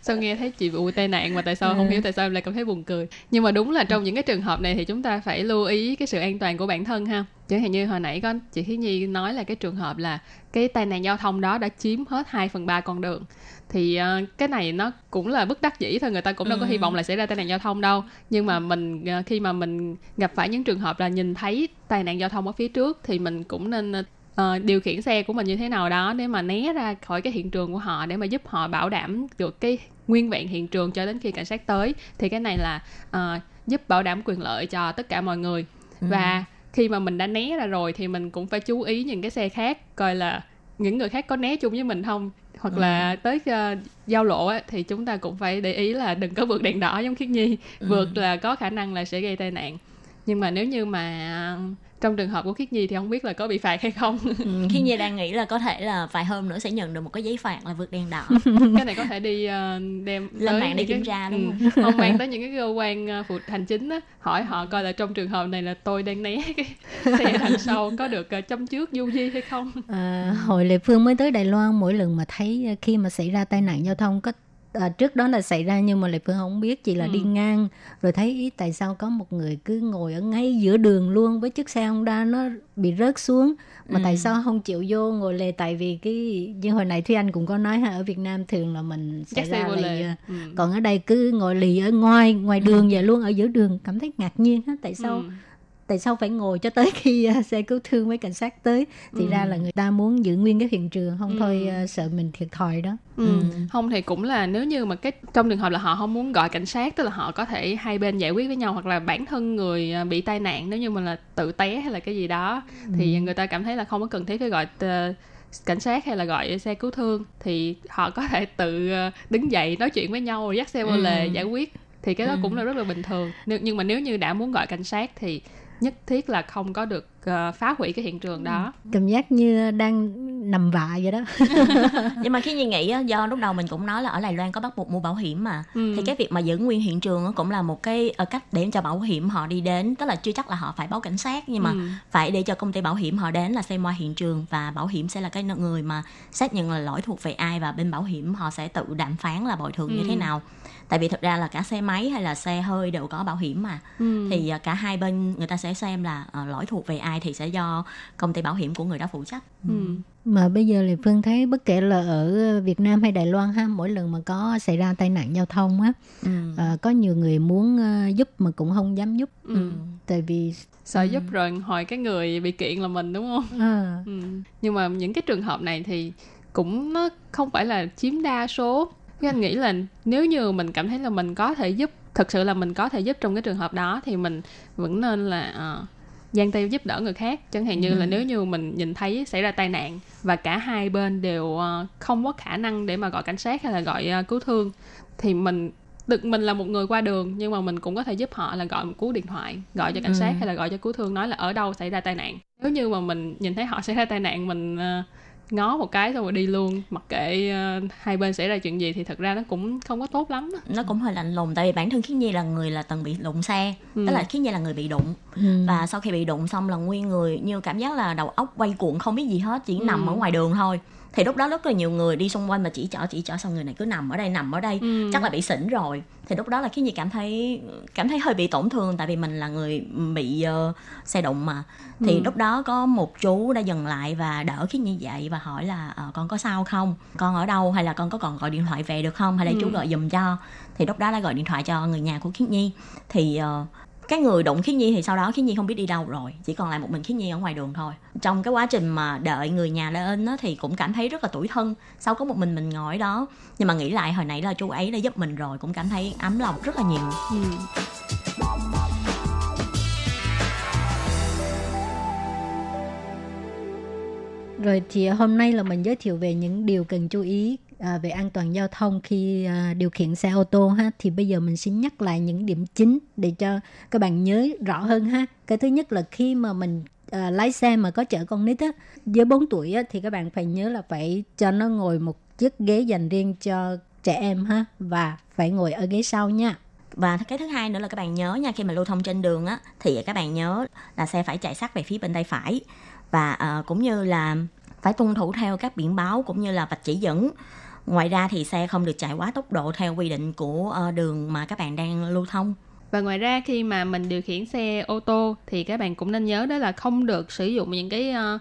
Sao nghe thấy chị vụ tai nạn mà tại sao không Ừ. hiểu tại sao em lại cảm thấy buồn cười. Nhưng mà đúng là trong những cái trường hợp này thì chúng ta phải lưu ý cái sự an toàn của bản thân ha chẳng hạn như hồi nãy có chị Khí Nhi nói là cái trường hợp là cái tai nạn giao thông đó đã chiếm hết 2 phần 3 con đường thì ờ, cái này nó cũng là bất đắc dĩ thôi người ta cũng đâu có Ừ. hy vọng là xảy ra tai nạn giao thông đâu nhưng mà mình ờ, khi mà mình gặp phải những trường hợp là nhìn thấy tai nạn giao thông ở phía trước thì mình cũng nên ờ, điều khiển xe của mình như thế nào đó để mà né ra khỏi cái hiện trường của họ để mà giúp họ bảo đảm được cái nguyên vẹn hiện trường cho đến khi cảnh sát tới thì cái này là ờ, giúp bảo đảm quyền lợi cho tất cả mọi người Ừ. và khi mà mình đã né ra rồi thì mình cũng phải chú ý những cái xe khác coi là những người khác có né chung với mình không? Hoặc là tới ờ, giao lộ á, thì chúng ta cũng phải để ý là đừng có vượt đèn đỏ giống khiết nhi. Vượt là có khả năng là sẽ gây tai nạn. Nhưng mà nếu như mà trong trường hợp của khiết nhi thì không biết là có bị phạt hay không. Ừ, khi nhi đang nghĩ là có thể là vài hôm nữa sẽ nhận được một cái giấy phạt là vượt đèn đỏ. Cái này có thể đi ờ, đem Lên tới mạng để kiểm tra, đúng ừ, không? mang tới những cái cơ quan ờ, phụ hành chính á hỏi họ coi là trong trường hợp này là tôi đang né cái xe đằng sau có được ờ, châm trước du di hay không? À, hồi Lệ Phương mới tới Đài Loan mỗi lần mà thấy khi mà xảy ra tai nạn giao thông có à, trước đó là xảy ra nhưng mà Lệ Phương không biết chỉ là Ừ. đi ngang rồi thấy ý, tại sao có một người cứ ngồi ở ngay giữa đường luôn với chiếc xe Honda nó bị rớt xuống mà Ừ. tại sao không chịu vô ngồi lề tại vì cái như hồi nãy Thúy Anh cũng có nói ha ở Việt Nam thường là mình dắt xe ra lì lề à. ừ. còn ở đây cứ ngồi lì ở ngoài ngoài đường vậy luôn ở giữa đường cảm thấy ngạc nhiên ha tại sao Ừ. tại sao phải ngồi cho tới khi uh, xe cứu thương với cảnh sát tới thì ừ. ra là người ta muốn giữ nguyên cái hiện trường không ừ. thôi uh, sợ mình thiệt thòi đó ừ. ừ. không thì cũng là nếu như mà cái trong trường hợp là họ không muốn gọi cảnh sát tức là họ có thể hai bên giải quyết với nhau hoặc là bản thân người bị tai nạn nếu như mà là tự té hay là cái gì đó ừ. thì người ta cảm thấy là không có cần thiết phải gọi uh, cảnh sát hay là gọi xe cứu thương thì họ có thể tự đứng dậy nói chuyện với nhau rồi dắt xe vô ừ. lề giải quyết thì cái đó ừ. cũng là rất là bình thường nhưng mà nếu như đã muốn gọi cảnh sát thì nhất thiết là không có được uh, phá hủy cái hiện trường đó cảm giác như đang nằm vạ vậy đó nhưng mà khi như nghĩ do lúc đầu mình cũng nói là ở Đài Loan có bắt buộc mua bảo hiểm mà ừ. thì cái việc mà giữ nguyên hiện trường cũng là một cái ờ, cách để cho bảo hiểm họ đi đến tức là chưa chắc là họ phải báo cảnh sát nhưng mà ừ. phải để cho công ty bảo hiểm họ đến là xem qua hiện trường và bảo hiểm sẽ là cái người mà xác nhận là lỗi thuộc về ai và bên bảo hiểm họ sẽ tự đàm phán là bồi thường ừ. như thế nào tại vì thực ra là cả xe máy hay là xe hơi đều có bảo hiểm mà ừ. thì à, cả hai bên người ta sẽ xem là uh, lỗi thuộc về ai thì sẽ do công ty bảo hiểm của người đó phụ trách ừ. ừ. mà bây giờ thì phương thấy bất kể là ở Việt Nam hay Đài Loan ha mỗi lần mà có xảy ra tai nạn giao thông á ừ. uh, có nhiều người muốn uh, giúp mà cũng không dám giúp ừ. tại vì sợ ừ. giúp rồi hồi cái người bị kiện là mình đúng không à. ừ. nhưng mà những cái trường hợp này thì cũng nó không phải là chiếm đa số cái anh nghĩ là nếu như mình cảm thấy là mình có thể giúp thực sự là mình có thể giúp trong cái trường hợp đó thì mình vẫn nên là uh, giang tay giúp đỡ người khác chẳng hạn như ừ. là nếu như mình nhìn thấy xảy ra tai nạn và cả hai bên đều uh, không có khả năng để mà gọi cảnh sát hay là gọi uh, cứu thương thì mình được mình là một người qua đường nhưng mà mình cũng có thể giúp họ là gọi một cú điện thoại gọi cho cảnh ừ. sát hay là gọi cho cứu thương nói là ở đâu xảy ra tai nạn nếu như mà mình nhìn thấy họ xảy ra tai nạn mình uh, ngó một cái xong rồi đi luôn mặc kệ uh, hai bên xảy ra chuyện gì thì thật ra nó cũng không có tốt lắm nó cũng hơi lạnh lùng tại vì bản thân khiết nhi là người là từng bị đụng xe ừ. tức là khiết nhi là người bị đụng ừ. và sau khi bị đụng xong là nguyên người như cảm giác là đầu óc quay cuộn không biết gì hết chỉ ừ. nằm ở ngoài đường thôi thì lúc đó rất là nhiều người đi xung quanh mà chỉ chở chỉ chở xong người này cứ nằm ở đây nằm ở đây. Ừ. chắc là bị xỉn rồi. Thì lúc đó là khi gì cảm thấy cảm thấy hơi bị tổn thương tại vì mình là người bị uh, xe đụng mà. Thì ừ. lúc đó có một chú đã dừng lại và đỡ khi như vậy và hỏi là uh, con có sao không? Con ở đâu? Hay là con có còn gọi điện thoại về được không? Hay là ừ. chú gọi giùm cho? Thì lúc đó là gọi điện thoại cho người nhà của khiết nhi. Thì uh, cái người đụng khiết nhi thì sau đó khiết nhi không biết đi đâu rồi chỉ còn lại một mình khiết nhi ở ngoài đường thôi. Trong cái quá trình mà đợi người nhà lên á, thì cũng cảm thấy rất là tủi thân sau có một mình mình ngồi đó. Nhưng mà nghĩ lại hồi nãy là chú ấy đã giúp mình rồi cũng cảm thấy ấm lòng rất là nhiều. Ừ. Rồi thì hôm nay là mình giới thiệu về những điều cần chú ý à, về an toàn giao thông khi à, điều khiển xe ô tô ha thì bây giờ mình xin nhắc lại những điểm chính để cho các bạn nhớ rõ hơn ha. Cái thứ nhất là khi mà mình à, lái xe mà có chở con nít á dưới 4 tuổi á, thì các bạn phải nhớ là phải cho nó ngồi một chiếc ghế dành riêng cho trẻ em ha và phải ngồi ở ghế sau nha. Và cái thứ hai nữa là các bạn nhớ nha khi mà lưu thông trên đường á thì các bạn nhớ là xe phải chạy sát về phía bên tay phải. Và uh, cũng như là phải tuân thủ theo các biển báo cũng như là vạch chỉ dẫn ngoài ra thì xe không được chạy quá tốc độ theo quy định của ờ, đường mà các bạn đang lưu thông. Và ngoài ra khi mà mình điều khiển xe ô tô thì các bạn cũng nên nhớ đó là không được sử dụng những cái uh,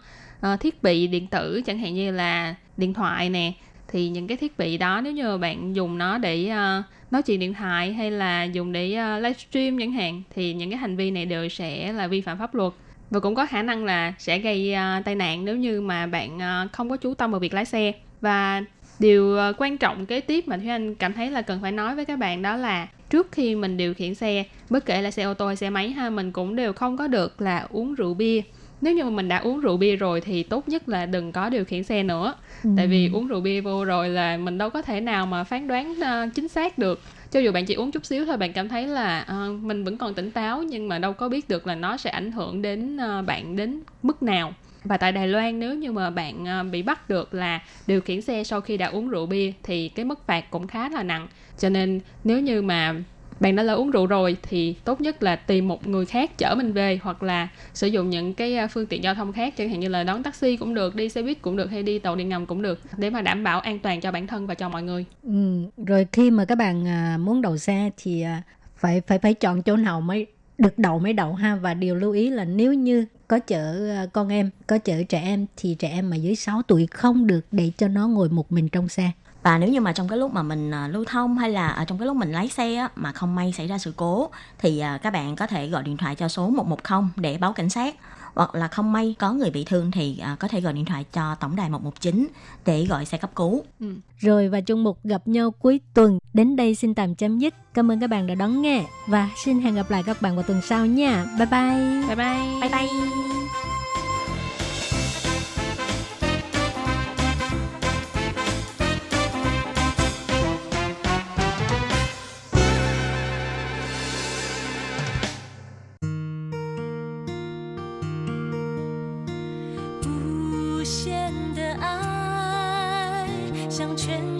uh, thiết bị điện tử chẳng hạn như là điện thoại nè. Thì những cái thiết bị đó nếu như bạn dùng nó để uh, nói chuyện điện thoại hay là dùng để uh, livestream chẳng hạn thì những cái hành vi này đều sẽ là vi phạm pháp luật. Và cũng có khả năng là sẽ gây uh, tai nạn nếu như mà bạn uh, không có chú tâm vào việc lái xe. Và điều uh, quan trọng kế tiếp mà thúy anh cảm thấy là cần phải nói với các bạn đó là trước khi mình điều khiển xe bất kể là xe ô tô hay xe máy ha mình cũng đều không có được là uống rượu bia. Nếu như mà mình đã uống rượu bia rồi thì tốt nhất là đừng có điều khiển xe nữa. Ừ. tại vì uống rượu bia vô rồi là mình đâu có thể nào mà phán đoán uh, chính xác được. Cho dù bạn chỉ uống chút xíu thôi bạn cảm thấy là uh, mình vẫn còn tỉnh táo nhưng mà đâu có biết được là nó sẽ ảnh hưởng đến uh, bạn đến mức nào và tại Đài Loan nếu như mà bạn à, bị bắt được là điều khiển xe sau khi đã uống rượu bia thì cái mức phạt cũng khá là nặng. Cho nên nếu như mà bạn đã lỡ uống rượu rồi thì tốt nhất là tìm một người khác chở mình về hoặc là sử dụng những cái à, phương tiện giao thông khác chẳng hạn như là đón taxi cũng được đi xe buýt cũng được hay đi tàu điện ngầm cũng được để mà đảm bảo an toàn cho bản thân và cho mọi người. Ừ, rồi khi mà các bạn à, muốn đậu xe thì phải phải phải chọn chỗ nào mới được đậu mới đậu ha. Và điều lưu ý là nếu như có chở ờ, con em có chở trẻ em thì trẻ em mà dưới 6 tuổi không được để cho nó ngồi một mình trong xe. Và nếu như mà trong cái lúc mà mình ờ, lưu thông hay là ở trong cái lúc mình lái xe á, mà không may xảy ra sự cố thì các bạn có thể gọi điện thoại cho số 110 để báo cảnh sát hoặc là không may có người bị thương thì à, có thể gọi điện thoại cho tổng đài 119 để gọi xe cấp cứu. Ừ. Rồi và chung mục gặp nhau cuối tuần đến đây xin tạm chấm dứt. Cảm ơn các bạn đã đón nghe và xin hẹn gặp lại các bạn vào tuần sau nha. Bye bye. Bye bye. Bye bye.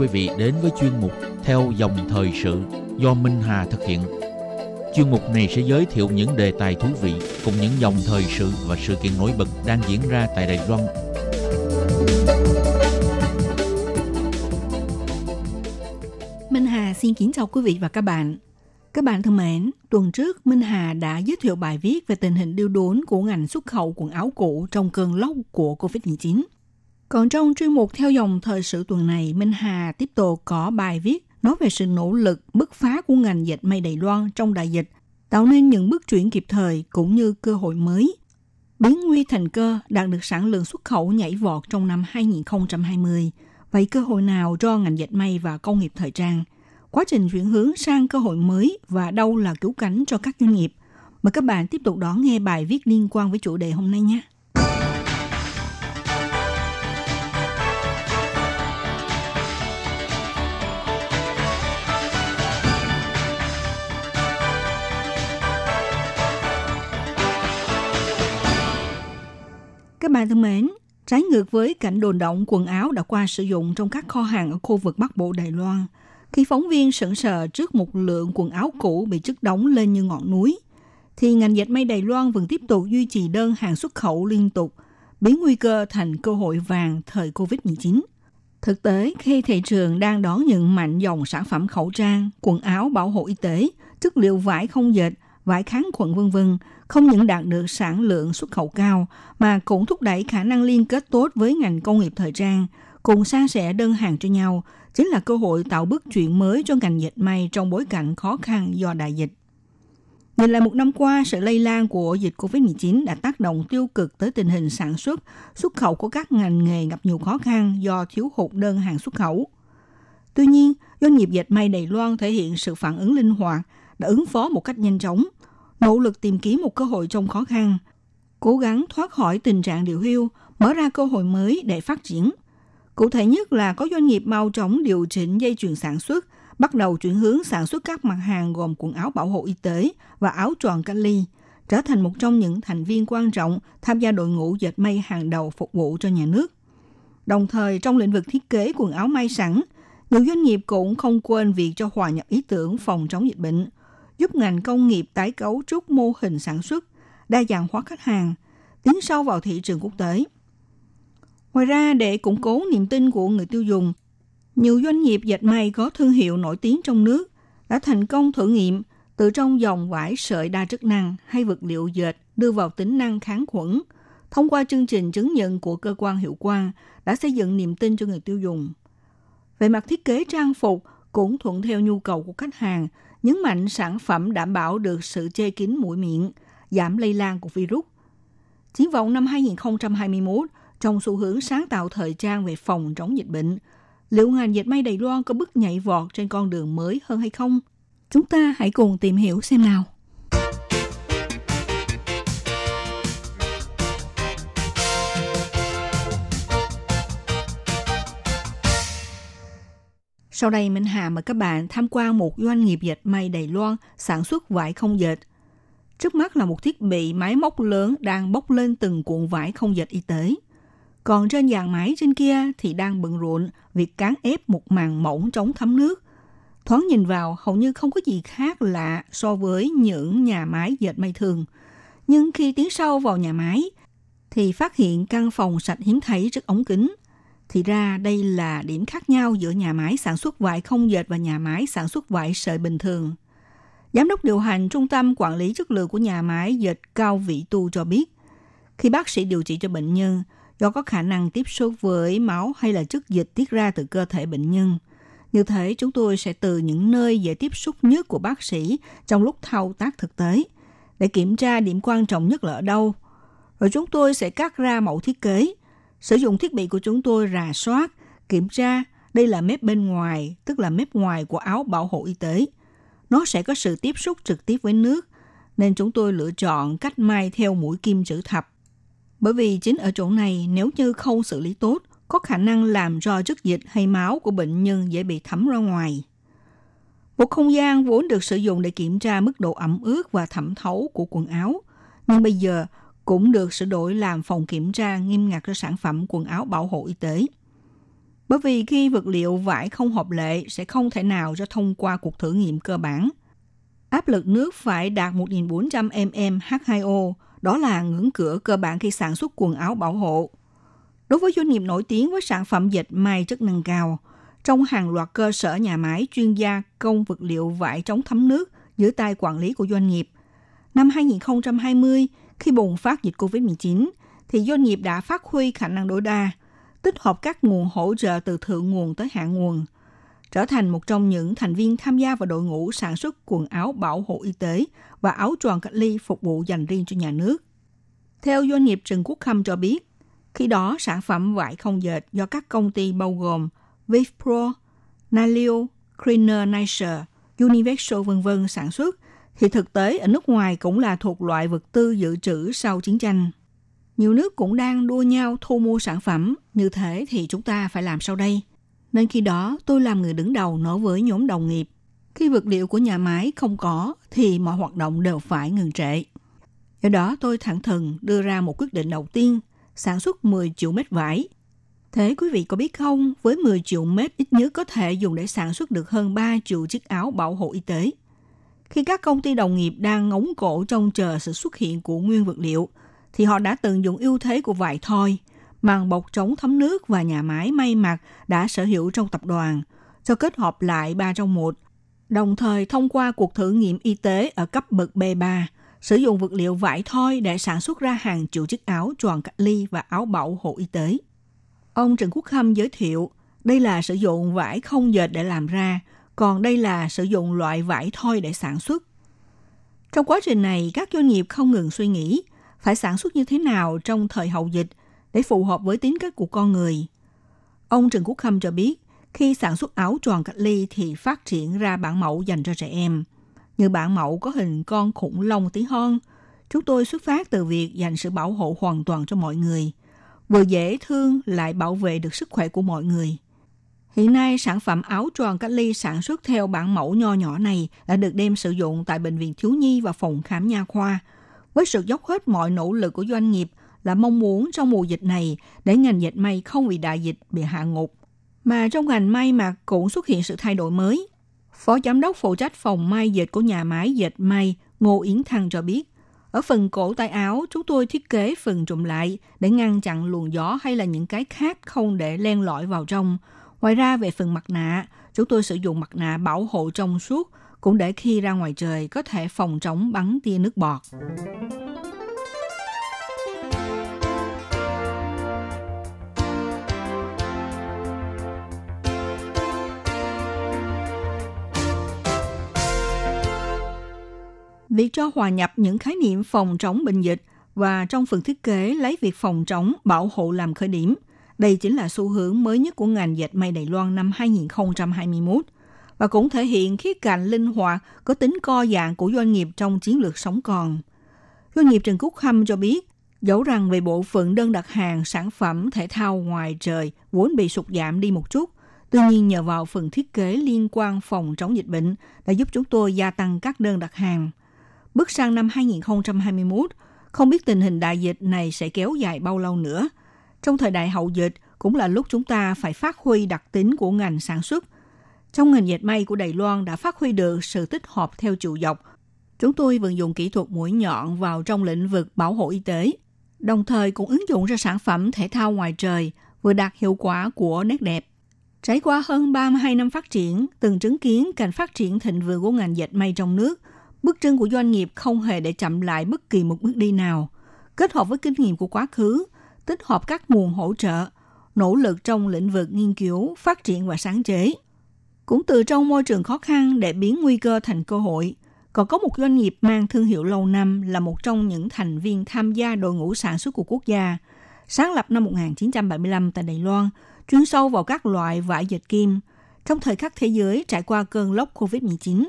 Quý vị đến với chuyên mục Theo dòng thời sự do Minh Hà thực hiện. Chuyên mục này sẽ giới thiệu những đề tài thú vị cùng những dòng thời sự và sự kiện nổi bật đang diễn ra tại Đài Loan Minh Hà xin kính chào quý vị và các bạn. Các bạn thân mến, tuần trước Minh Hà đã giới thiệu bài viết về tình hình điêu đốn của ngành xuất khẩu quần áo cũ trong cơn lốc của Covid-19. Còn trong chuyên mục theo dòng thời sự tuần này, Minh Hà tiếp tục có bài viết nói về sự nỗ lực bứt phá của ngành dệt may Đài Loan trong đại dịch, tạo nên những bước chuyển kịp thời cũng như cơ hội mới. Biến nguy thành cơ đạt được sản lượng xuất khẩu nhảy vọt trong năm 2020. Vậy cơ hội nào cho ngành dệt may và công nghiệp thời trang – quá trình chuyển hướng sang cơ hội mới và đâu là cứu cánh cho các doanh nghiệp. Mời các bạn tiếp tục đón nghe bài viết liên quan với chủ đề hôm nay nhé. Các bạn thân mến, trái ngược với cảnh đồn động quần áo đã qua sử dụng trong các kho hàng ở khu vực Bắc Bộ Đài Loan – khi phóng viên sững sờ trước một lượng quần áo cũ bị chất đóng lên như ngọn núi, thì ngành dệt may Đài Loan vẫn tiếp tục duy trì đơn hàng xuất khẩu liên tục, biến nguy cơ thành cơ hội vàng thời Covid-19. Thực tế, khi thị trường đang đón nhận mạnh dòng sản phẩm khẩu trang, quần áo bảo hộ y tế, chất liệu vải không dệt, vải kháng khuẩn vân vân không những đạt được sản lượng xuất khẩu cao mà cũng thúc đẩy khả năng liên kết tốt với ngành công nghiệp thời trang, cùng san sẻ đơn hàng cho nhau, chính là cơ hội tạo bước chuyển mới cho ngành dệt may trong bối cảnh khó khăn do đại dịch. Nhìn lại một năm qua, sự lây lan của dịch COVID-19 đã tác động tiêu cực tới tình hình sản xuất, xuất khẩu của các ngành nghề gặp nhiều khó khăn do thiếu hụt đơn hàng xuất khẩu. Tuy nhiên, doanh nghiệp dệt may Đài Loan thể hiện sự phản ứng linh hoạt, đã ứng phó một cách nhanh chóng, nỗ lực tìm kiếm một cơ hội trong khó khăn, cố gắng thoát khỏi tình trạng điều hưu, mở ra cơ hội mới để phát triển – Cụ thể nhất là có doanh nghiệp mau chóng điều chỉnh dây chuyền sản xuất, bắt đầu chuyển hướng sản xuất các mặt hàng gồm quần áo bảo hộ y tế và áo tròn cách ly, trở thành một trong những thành viên quan trọng tham gia đội ngũ dệt may hàng đầu phục vụ cho nhà nước. Đồng thời, trong lĩnh vực thiết kế quần áo may sẵn, nhiều doanh nghiệp cũng không quên việc cho hòa nhập ý tưởng phòng chống dịch bệnh, giúp ngành công nghiệp tái cấu trúc mô hình sản xuất, đa dạng hóa khách hàng, tiến sâu vào thị trường quốc tế – Ngoài ra, để củng cố niềm tin của người tiêu dùng, nhiều doanh nghiệp dệt may có thương hiệu nổi tiếng trong nước đã thành công thử nghiệm từ trong dòng vải sợi đa chức năng hay vật liệu dệt đưa vào tính năng kháng khuẩn. Thông qua chương trình chứng nhận của cơ quan hiệu quan đã xây dựng niềm tin cho người tiêu dùng. Về mặt thiết kế trang phục cũng thuận theo nhu cầu của khách hàng, nhấn mạnh sản phẩm đảm bảo được sự che kín mũi miệng, giảm lây lan của virus. Triển vọng năm 2021, trong xu hướng sáng tạo thời trang về phòng chống dịch bệnh, liệu ngành dệt may Đài Loan có bước nhảy vọt trên con đường mới hơn hay không? Chúng ta hãy cùng tìm hiểu xem nào. Sau đây Minh Hà mời các bạn tham quan một doanh nghiệp dệt may Đài Loan sản xuất vải không dệt. Trước mắt là một thiết bị máy móc lớn đang bốc lên từng cuộn vải không dệt y tế. Còn trên dàn máy trên kia thì đang bận rộn việc cán ép một màng mỏng chống thấm nước. Thoáng nhìn vào, hầu như không có gì khác lạ so với những nhà máy dệt may thường. Nhưng khi tiến sâu vào nhà máy thì phát hiện căn phòng sạch hiếm thấy rất ống kính. Thì ra đây là điểm khác nhau giữa nhà máy sản xuất vải không dệt và nhà máy sản xuất vải sợi bình thường. Giám đốc điều hành Trung tâm Quản lý Chất lượng của nhà máy dệt Cao Vị Tu cho biết, khi bác sĩ điều trị cho bệnh nhân, do có khả năng tiếp xúc với máu hay là chất dịch tiết ra từ cơ thể bệnh nhân. Như thế, chúng tôi sẽ từ những nơi dễ tiếp xúc nhất của bác sĩ trong lúc thao tác thực tế, để kiểm tra điểm quan trọng nhất là ở đâu. Rồi chúng tôi sẽ cắt ra mẫu thiết kế, sử dụng thiết bị của chúng tôi rà soát, kiểm tra đây là mép bên ngoài, tức là mép ngoài của áo bảo hộ y tế – nó sẽ có sự tiếp xúc trực tiếp với nước, nên chúng tôi lựa chọn cách may theo mũi kim chữ thập. Bởi vì chính ở chỗ này nếu như không xử lý tốt, có khả năng làm cho chất dịch hay máu của bệnh nhân dễ bị thấm ra ngoài. Một không gian vốn được sử dụng để kiểm tra mức độ ẩm ướt và thẩm thấu của quần áo, nhưng bây giờ cũng được sửa đổi làm phòng kiểm tra nghiêm ngặt cho sản phẩm quần áo bảo hộ y tế – bởi vì khi vật liệu vải không hợp lệ sẽ không thể nào cho thông qua cuộc thử nghiệm cơ bản. Áp lực nước phải đạt 1.400 mm H2O, đó là ngưỡng cửa cơ bản khi sản xuất quần áo bảo hộ. Đối với doanh nghiệp nổi tiếng với sản phẩm dệt may chất năng cao, trong hàng loạt cơ sở nhà máy chuyên gia công vật liệu vải chống thấm nước dưới tay quản lý của doanh nghiệp. Năm 2020, khi bùng phát dịch COVID-19, thì doanh nghiệp đã phát huy khả năng tối đa – tích hợp các nguồn hỗ trợ từ thượng nguồn tới hạ nguồn, trở thành một trong những thành viên tham gia vào đội ngũ sản xuất quần áo bảo hộ y tế và áo tròn cách ly phục vụ dành riêng cho nhà nước. Theo doanh nghiệp Trần Quốc Khâm cho biết, khi đó sản phẩm vải không dệt do các công ty bao gồm Vivpro, Nalio, Cleaner Nicer, Universal v.v. sản xuất, thì thực tế ở nước ngoài cũng là thuộc loại vật tư dự trữ sau chiến tranh nhiều nước cũng đang đua nhau thu mua sản phẩm, như thế thì chúng ta phải làm sau đây. Nên khi đó tôi làm người đứng đầu nói với nhóm đồng nghiệp. Khi vật liệu của nhà máy không có thì mọi hoạt động đều phải ngừng trệ. Do đó tôi thẳng thừng đưa ra một quyết định đầu tiên, sản xuất 10 triệu mét vải. Thế quý vị có biết không, với 10 triệu mét ít nhất có thể dùng để sản xuất được hơn 3 triệu chiếc áo bảo hộ y tế. Khi các công ty đồng nghiệp đang ngóng cổ trông chờ sự xuất hiện của nguyên vật liệu – thì họ đã tận dụng ưu thế của vải thoi, màng bọc chống thấm nước và nhà máy may mặc đã sở hữu trong tập đoàn, cho kết hợp lại ba trong một, đồng thời thông qua cuộc thử nghiệm y tế ở cấp bậc B3, sử dụng vật liệu vải thoi để sản xuất ra hàng triệu chiếc áo tròn cách ly và áo bảo hộ y tế. Ông Trần Quốc Khâm giới thiệu, đây là sử dụng vải không dệt để làm ra, còn đây là sử dụng loại vải thoi để sản xuất. Trong quá trình này, các doanh nghiệp không ngừng suy nghĩ phải sản xuất như thế nào trong thời hậu dịch để phù hợp với tính cách của con người. Ông Trần Quốc Khâm cho biết, khi sản xuất áo tròn cách ly thì phát triển ra bản mẫu dành cho trẻ em. Như bản mẫu có hình con khủng long tí hon, chúng tôi xuất phát từ việc dành sự bảo hộ hoàn toàn cho mọi người, vừa dễ thương lại bảo vệ được sức khỏe của mọi người. Hiện nay, sản phẩm áo tròn cách ly sản xuất theo bản mẫu nho nhỏ này đã được đem sử dụng tại Bệnh viện Thiếu Nhi và Phòng Khám Nha Khoa – với sự dốc hết mọi nỗ lực của doanh nghiệp là mong muốn trong mùa dịch này để ngành dệt may không bị đại dịch bị hạ ngục. Mà trong ngành may mặc cũng xuất hiện sự thay đổi mới. Phó giám đốc phụ trách phòng may dệt của nhà máy dệt may Ngô Yến Thăng cho biết, ở phần cổ tay áo, chúng tôi thiết kế phần trùm lại để ngăn chặn luồng gió hay là những cái khác không để len lỏi vào trong. Ngoài ra về phần mặt nạ, chúng tôi sử dụng mặt nạ bảo hộ trong suốt cũng để khi ra ngoài trời có thể phòng chống bắn tia nước bọt. Việc cho hòa nhập những khái niệm phòng chống bệnh dịch và trong phần thiết kế lấy việc phòng chống bảo hộ làm khởi điểm. Đây chính là xu hướng mới nhất của ngành dệt may Đài Loan năm 2021 và cũng thể hiện khía cạnh linh hoạt có tính co dạng của doanh nghiệp trong chiến lược sống còn. Doanh nghiệp Trần Cúc Hâm cho biết, dẫu rằng về bộ phận đơn đặt hàng sản phẩm thể thao ngoài trời vốn bị sụt giảm đi một chút, tuy nhiên nhờ vào phần thiết kế liên quan phòng chống dịch bệnh đã giúp chúng tôi gia tăng các đơn đặt hàng. Bước sang năm 2021, không biết tình hình đại dịch này sẽ kéo dài bao lâu nữa. Trong thời đại hậu dịch cũng là lúc chúng ta phải phát huy đặc tính của ngành sản xuất. Trong ngành dệt may của Đài Loan đã phát huy được sự tích hợp theo chiều dọc. Chúng tôi vận dụng kỹ thuật mũi nhọn vào trong lĩnh vực bảo hộ y tế, đồng thời cũng ứng dụng ra sản phẩm thể thao ngoài trời, vừa đạt hiệu quả của nét đẹp. Trải qua hơn 32 năm phát triển, từng chứng kiến cảnh phát triển thịnh vượng của ngành dệt may trong nước, bước chân của doanh nghiệp không hề để chậm lại bất kỳ một bước đi nào. Kết hợp với kinh nghiệm của quá khứ, tích hợp các nguồn hỗ trợ, nỗ lực trong lĩnh vực nghiên cứu, phát triển và sáng chế. Cũng từ trong môi trường khó khăn để biến nguy cơ thành cơ hội, còn có một doanh nghiệp mang thương hiệu lâu năm là một trong những thành viên tham gia đội ngũ sản xuất của quốc gia. Sáng lập năm 1975 tại Đài Loan, chuyên sâu vào các loại vải dệt kim. Trong thời khắc thế giới trải qua cơn lốc COVID-19,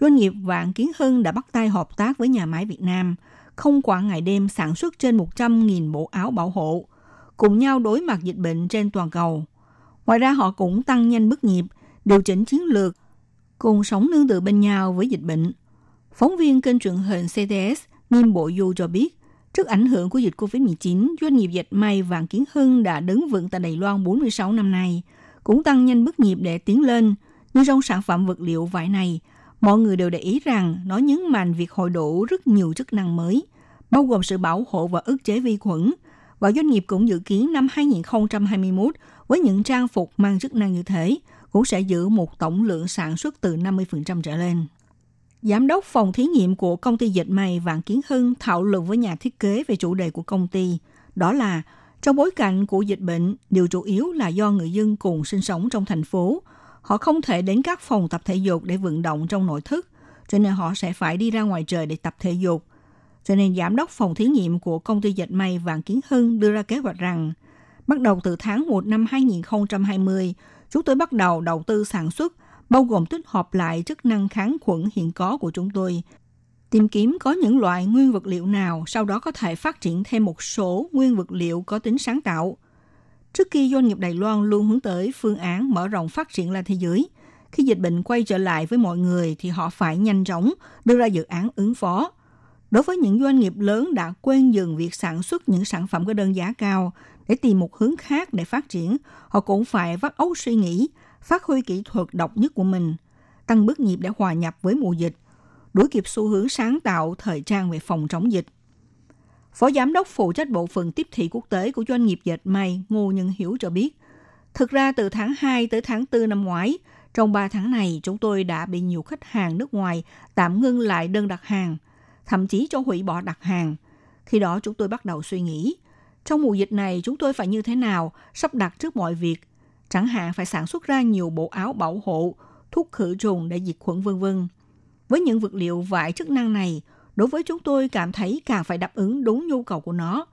doanh nghiệp Vạn Kiến Hưng đã bắt tay hợp tác với nhà máy Việt Nam, không quản ngày đêm sản xuất trên 100.000 bộ áo bảo hộ, cùng nhau đối mặt dịch bệnh trên toàn cầu. Ngoài ra họ cũng tăng nhanh bước nhịp, điều chỉnh chiến lược, cùng sống nương tựa bên nhau với dịch bệnh. Phóng viên kênh truyền hình CTS Nghiêm Bộ Du cho biết, trước ảnh hưởng của dịch COVID-19, doanh nghiệp dệt may Vạn Kiến Hưng đã đứng vững tại Đài Loan 46 năm nay, cũng tăng nhanh bước nhịp để tiến lên. Nhưng trong sản phẩm vật liệu vải này, mọi người đều để ý rằng nó nhấn mạnh việc hội đủ rất nhiều chức năng mới, bao gồm sự bảo hộ và ức chế vi khuẩn. Và doanh nghiệp cũng dự kiến năm 2021 với những trang phục mang chức năng như thế, cũng sẽ giữ một tổng lượng sản xuất từ 50% trở lên. Giám đốc phòng thí nghiệm của công ty dệt may Vạn Kiến Hưng thảo luận với nhà thiết kế về chủ đề của công ty. Đó là trong bối cảnh của dịch bệnh, điều chủ yếu là do người dân cùng sinh sống trong thành phố. Họ không thể đến các phòng tập thể dục để vận động trong nội thức, cho nên họ sẽ phải đi ra ngoài trời để tập thể dục. Cho nên giám đốc phòng thí nghiệm của công ty dệt may Vạn Kiến Hưng đưa ra kế hoạch rằng, bắt đầu từ tháng 1 năm 2020, chúng tôi bắt đầu đầu tư sản xuất bao gồm tích hợp lại chức năng kháng khuẩn hiện có của chúng tôi, tìm kiếm có những loại nguyên vật liệu nào, sau đó có thể phát triển thêm một số nguyên vật liệu có tính sáng tạo. Trước khi doanh nghiệp Đài Loan luôn hướng tới phương án mở rộng phát triển ra thế giới, khi dịch bệnh quay trở lại với mọi người thì họ phải nhanh chóng đưa ra dự án ứng phó. Đối với những doanh nghiệp lớn đã quên dừng việc sản xuất những sản phẩm có đơn giá cao để tìm một hướng khác để phát triển, họ cũng phải vắt óc suy nghĩ phát huy kỹ thuật độc nhất của mình, tăng bước nhịp để hòa nhập với mùa dịch, đuổi kịp xu hướng sáng tạo thời trang về phòng chống dịch. Phó Giám đốc phụ trách bộ phận tiếp thị quốc tế của doanh nghiệp dệt may Ngô Nhân Hiểu cho biết, thực ra từ tháng 2 tới tháng 4 năm ngoái, trong 3 tháng này chúng tôi đã bị nhiều khách hàng nước ngoài tạm ngưng lại đơn đặt hàng, thậm chí cho hủy bỏ đặt hàng. Khi đó chúng tôi bắt đầu suy nghĩ, trong mùa dịch này chúng tôi phải như thế nào sắp đặt trước mọi việc chẳng hạn phải sản xuất ra nhiều bộ áo bảo hộ, thuốc khử trùng để diệt khuẩn vân vân. Với những vật liệu vải chức năng này, đối với chúng tôi cảm thấy càng phải đáp ứng đúng nhu cầu của nó.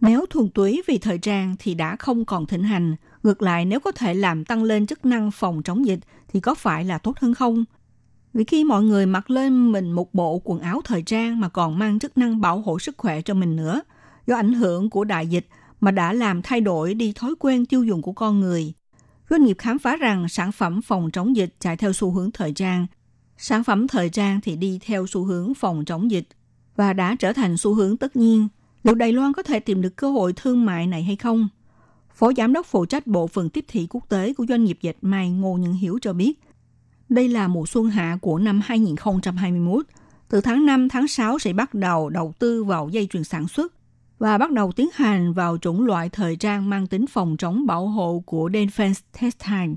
Nếu thuần túy vì thời trang thì đã không còn thịnh hành, ngược lại nếu có thể làm tăng lên chức năng phòng chống dịch thì có phải là tốt hơn không? Vì khi mọi người mặc lên mình một bộ quần áo thời trang mà còn mang chức năng bảo hộ sức khỏe cho mình nữa, do ảnh hưởng của đại dịch mà đã làm thay đổi đi thói quen tiêu dùng của con người, doanh nghiệp khám phá rằng sản phẩm phòng chống dịch chạy theo xu hướng thời trang, sản phẩm thời trang thì đi theo xu hướng phòng chống dịch và đã trở thành xu hướng tất nhiên. Liệu Đài Loan có thể tìm được cơ hội thương mại này hay không? Phó Giám đốc phụ trách bộ phận tiếp thị quốc tế của doanh nghiệp dệt may Ngô Nhân Hiếu cho biết, đây là mùa xuân hạ của năm 2021. Từ tháng 5, tháng 6 sẽ bắt đầu đầu tư vào dây chuyền sản xuất và bắt đầu tiến hành vào chủng loại thời trang mang tính phòng chống bảo hộ của Defense Textile.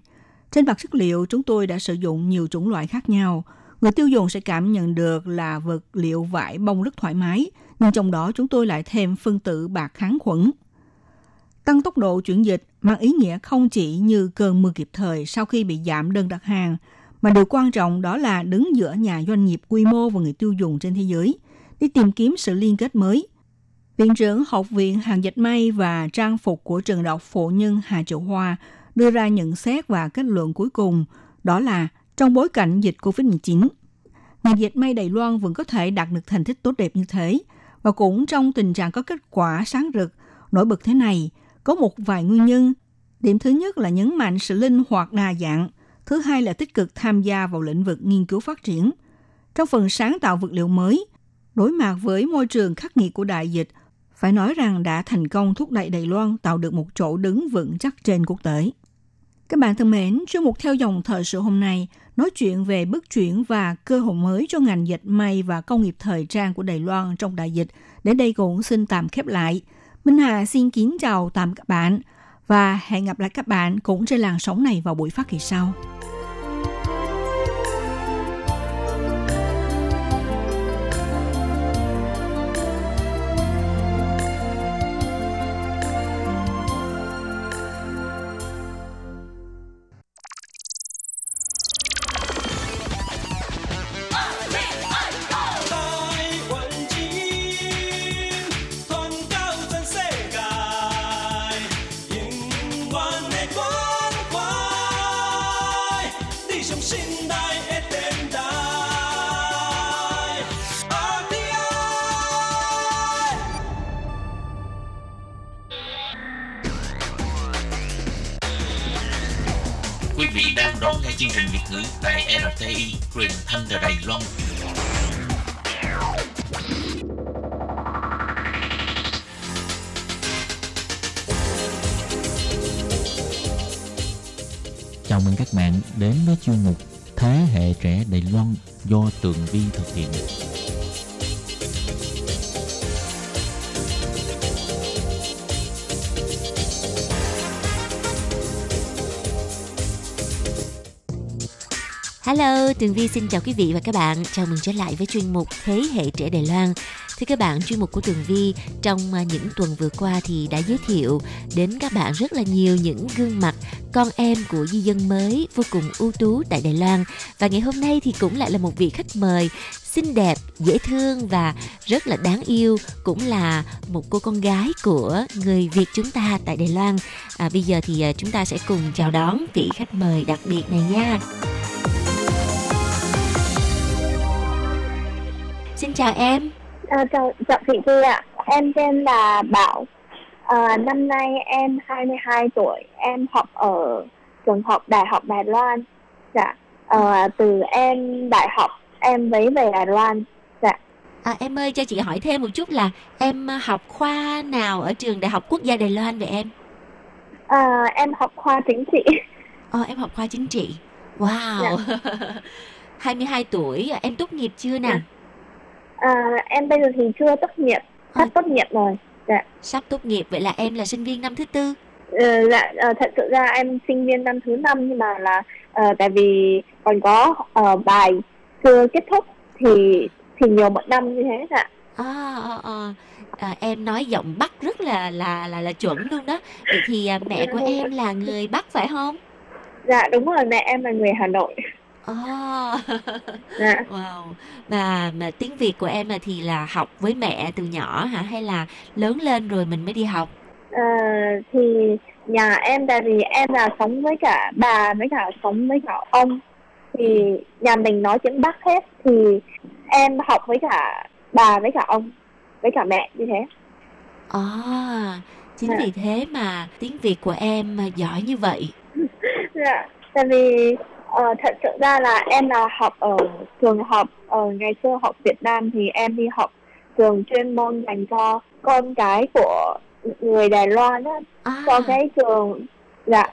Trên mặt chất liệu, chúng tôi đã sử dụng nhiều chủng loại khác nhau. Người tiêu dùng sẽ cảm nhận được là vật liệu vải bông rất thoải mái, nhưng trong đó chúng tôi lại thêm phân tử bạc kháng khuẩn. Tăng tốc độ chuyển dịch mang ý nghĩa không chỉ như cơn mưa kịp thời sau khi bị giảm đơn đặt hàng, mà điều quan trọng đó là đứng giữa nhà doanh nghiệp quy mô và người tiêu dùng trên thế giới, đi tìm kiếm sự liên kết mới – Viện trưởng Học viện Hàng dệt may và trang phục của trường đại học Phụ Nhân Hà Triệu Hoa đưa ra nhận xét và kết luận cuối cùng, đó là trong bối cảnh dịch COVID-19, ngành dệt may Đài Loan vẫn có thể đạt được thành tích tốt đẹp như thế và cũng trong tình trạng có kết quả sáng rực, nổi bật thế này, có một vài nguyên nhân. Điểm thứ nhất là nhấn mạnh sự linh hoạt đa dạng, thứ hai là tích cực tham gia vào lĩnh vực nghiên cứu phát triển. Trong phần sáng tạo vật liệu mới, Đối mặt với môi trường khắc nghiệt của đại dịch, phải nói rằng đã thành công thúc đẩy Đài Loan tạo được một chỗ đứng vững chắc trên quốc tế. Các bạn thân mến, chuyên mục theo dòng thời sự hôm nay nói chuyện về bước chuyển và cơ hội mới cho ngành dệt may và công nghiệp thời trang của Đài Loan trong đại dịch. Đến đây cũng xin tạm khép lại. Minh Hà xin kính chào tạm các bạn và hẹn gặp lại các bạn cũng trên làn sóng này vào buổi phát kỳ sau. Ngữ tại RTI truyền thanh từ Đài Loan. Chào mừng các bạn đến với chuyên mục Thế hệ trẻ Đài Loan do Tường Vi thực hiện. Hello, Tường Vi xin chào quý vị và các bạn. Chào mừng trở lại với chuyên mục Thế hệ trẻ Đài Loan. Thưa các bạn, chuyên mục của Tường Vi trong à, những tuần vừa qua thì đã giới thiệu đến các bạn rất là nhiều những gương mặt con em của di dân mới vô cùng ưu tú tại Đài Loan. Và ngày hôm nay thì cũng lại là một vị khách mời xinh đẹp, dễ thương và rất là đáng yêu cũng là một cô con gái của người Việt chúng ta tại Đài Loan. À, bây giờ thì à, chúng ta sẽ cùng chào đón vị khách mời đặc biệt này nha. Xin chào em. À, chào, chào chị Thư ạ. Em tên là Bảo. À, năm nay em 22 tuổi. Em học ở trường học Đại học Đài Loan. Dạ. À, từ em đại học em lấy về Đài Loan. Dạ. À, em ơi cho chị hỏi thêm một chút là em à, học khoa nào ở trường Đại học Quốc gia Đài Loan vậy em? À, em học khoa chính trị. Ờ, em học khoa chính trị. Wow. 22 tuổi, em tốt nghiệp chưa nè? À, em bây giờ thì chưa tốt nghiệp. Sắp tốt nghiệp rồi. Dạ. Sắp tốt nghiệp, vậy là em là sinh viên năm thứ tư. Ờ, dạ, ờ, thật sự ra em sinh viên năm thứ năm nhưng mà là ờ, tại vì còn có ờ, bài chưa kết thúc thì thì nhiều một năm như thế dạ. À, à, à. À, em nói giọng Bắc rất là là là là chuẩn luôn đó. Vậy thì à, mẹ của em là người Bắc phải không? Dạ đúng rồi, mẹ em là người Hà Nội. À. Dạ. wow. Và mà tiếng Việt của em là thì là học với mẹ từ nhỏ hả hay là lớn lên rồi mình mới đi học? Ờ, thì nhà em tại vì em là sống với cả bà với cả sống với cả ông thì nhà mình nói tiếng Bắc hết thì em học với cả bà với cả ông với cả mẹ như thế. À, chính Dạ. vì thế mà tiếng Việt của em mà giỏi như vậy. Dạ, tại vì ờ, thật sự ra là em là học ở trường học ở ngày xưa học Việt Nam thì em đi học trường chuyên môn dành cho con cái của người Đài Loan á, À, cho cái trường dạ.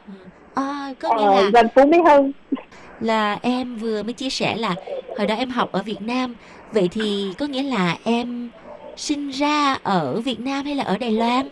À, có nghĩa ở là gần Phú Mỹ Hưng. là em vừa mới chia sẻ là hồi đó em học ở Việt Nam. Vậy thì có nghĩa là em sinh ra ở Việt Nam hay là ở Đài Loan?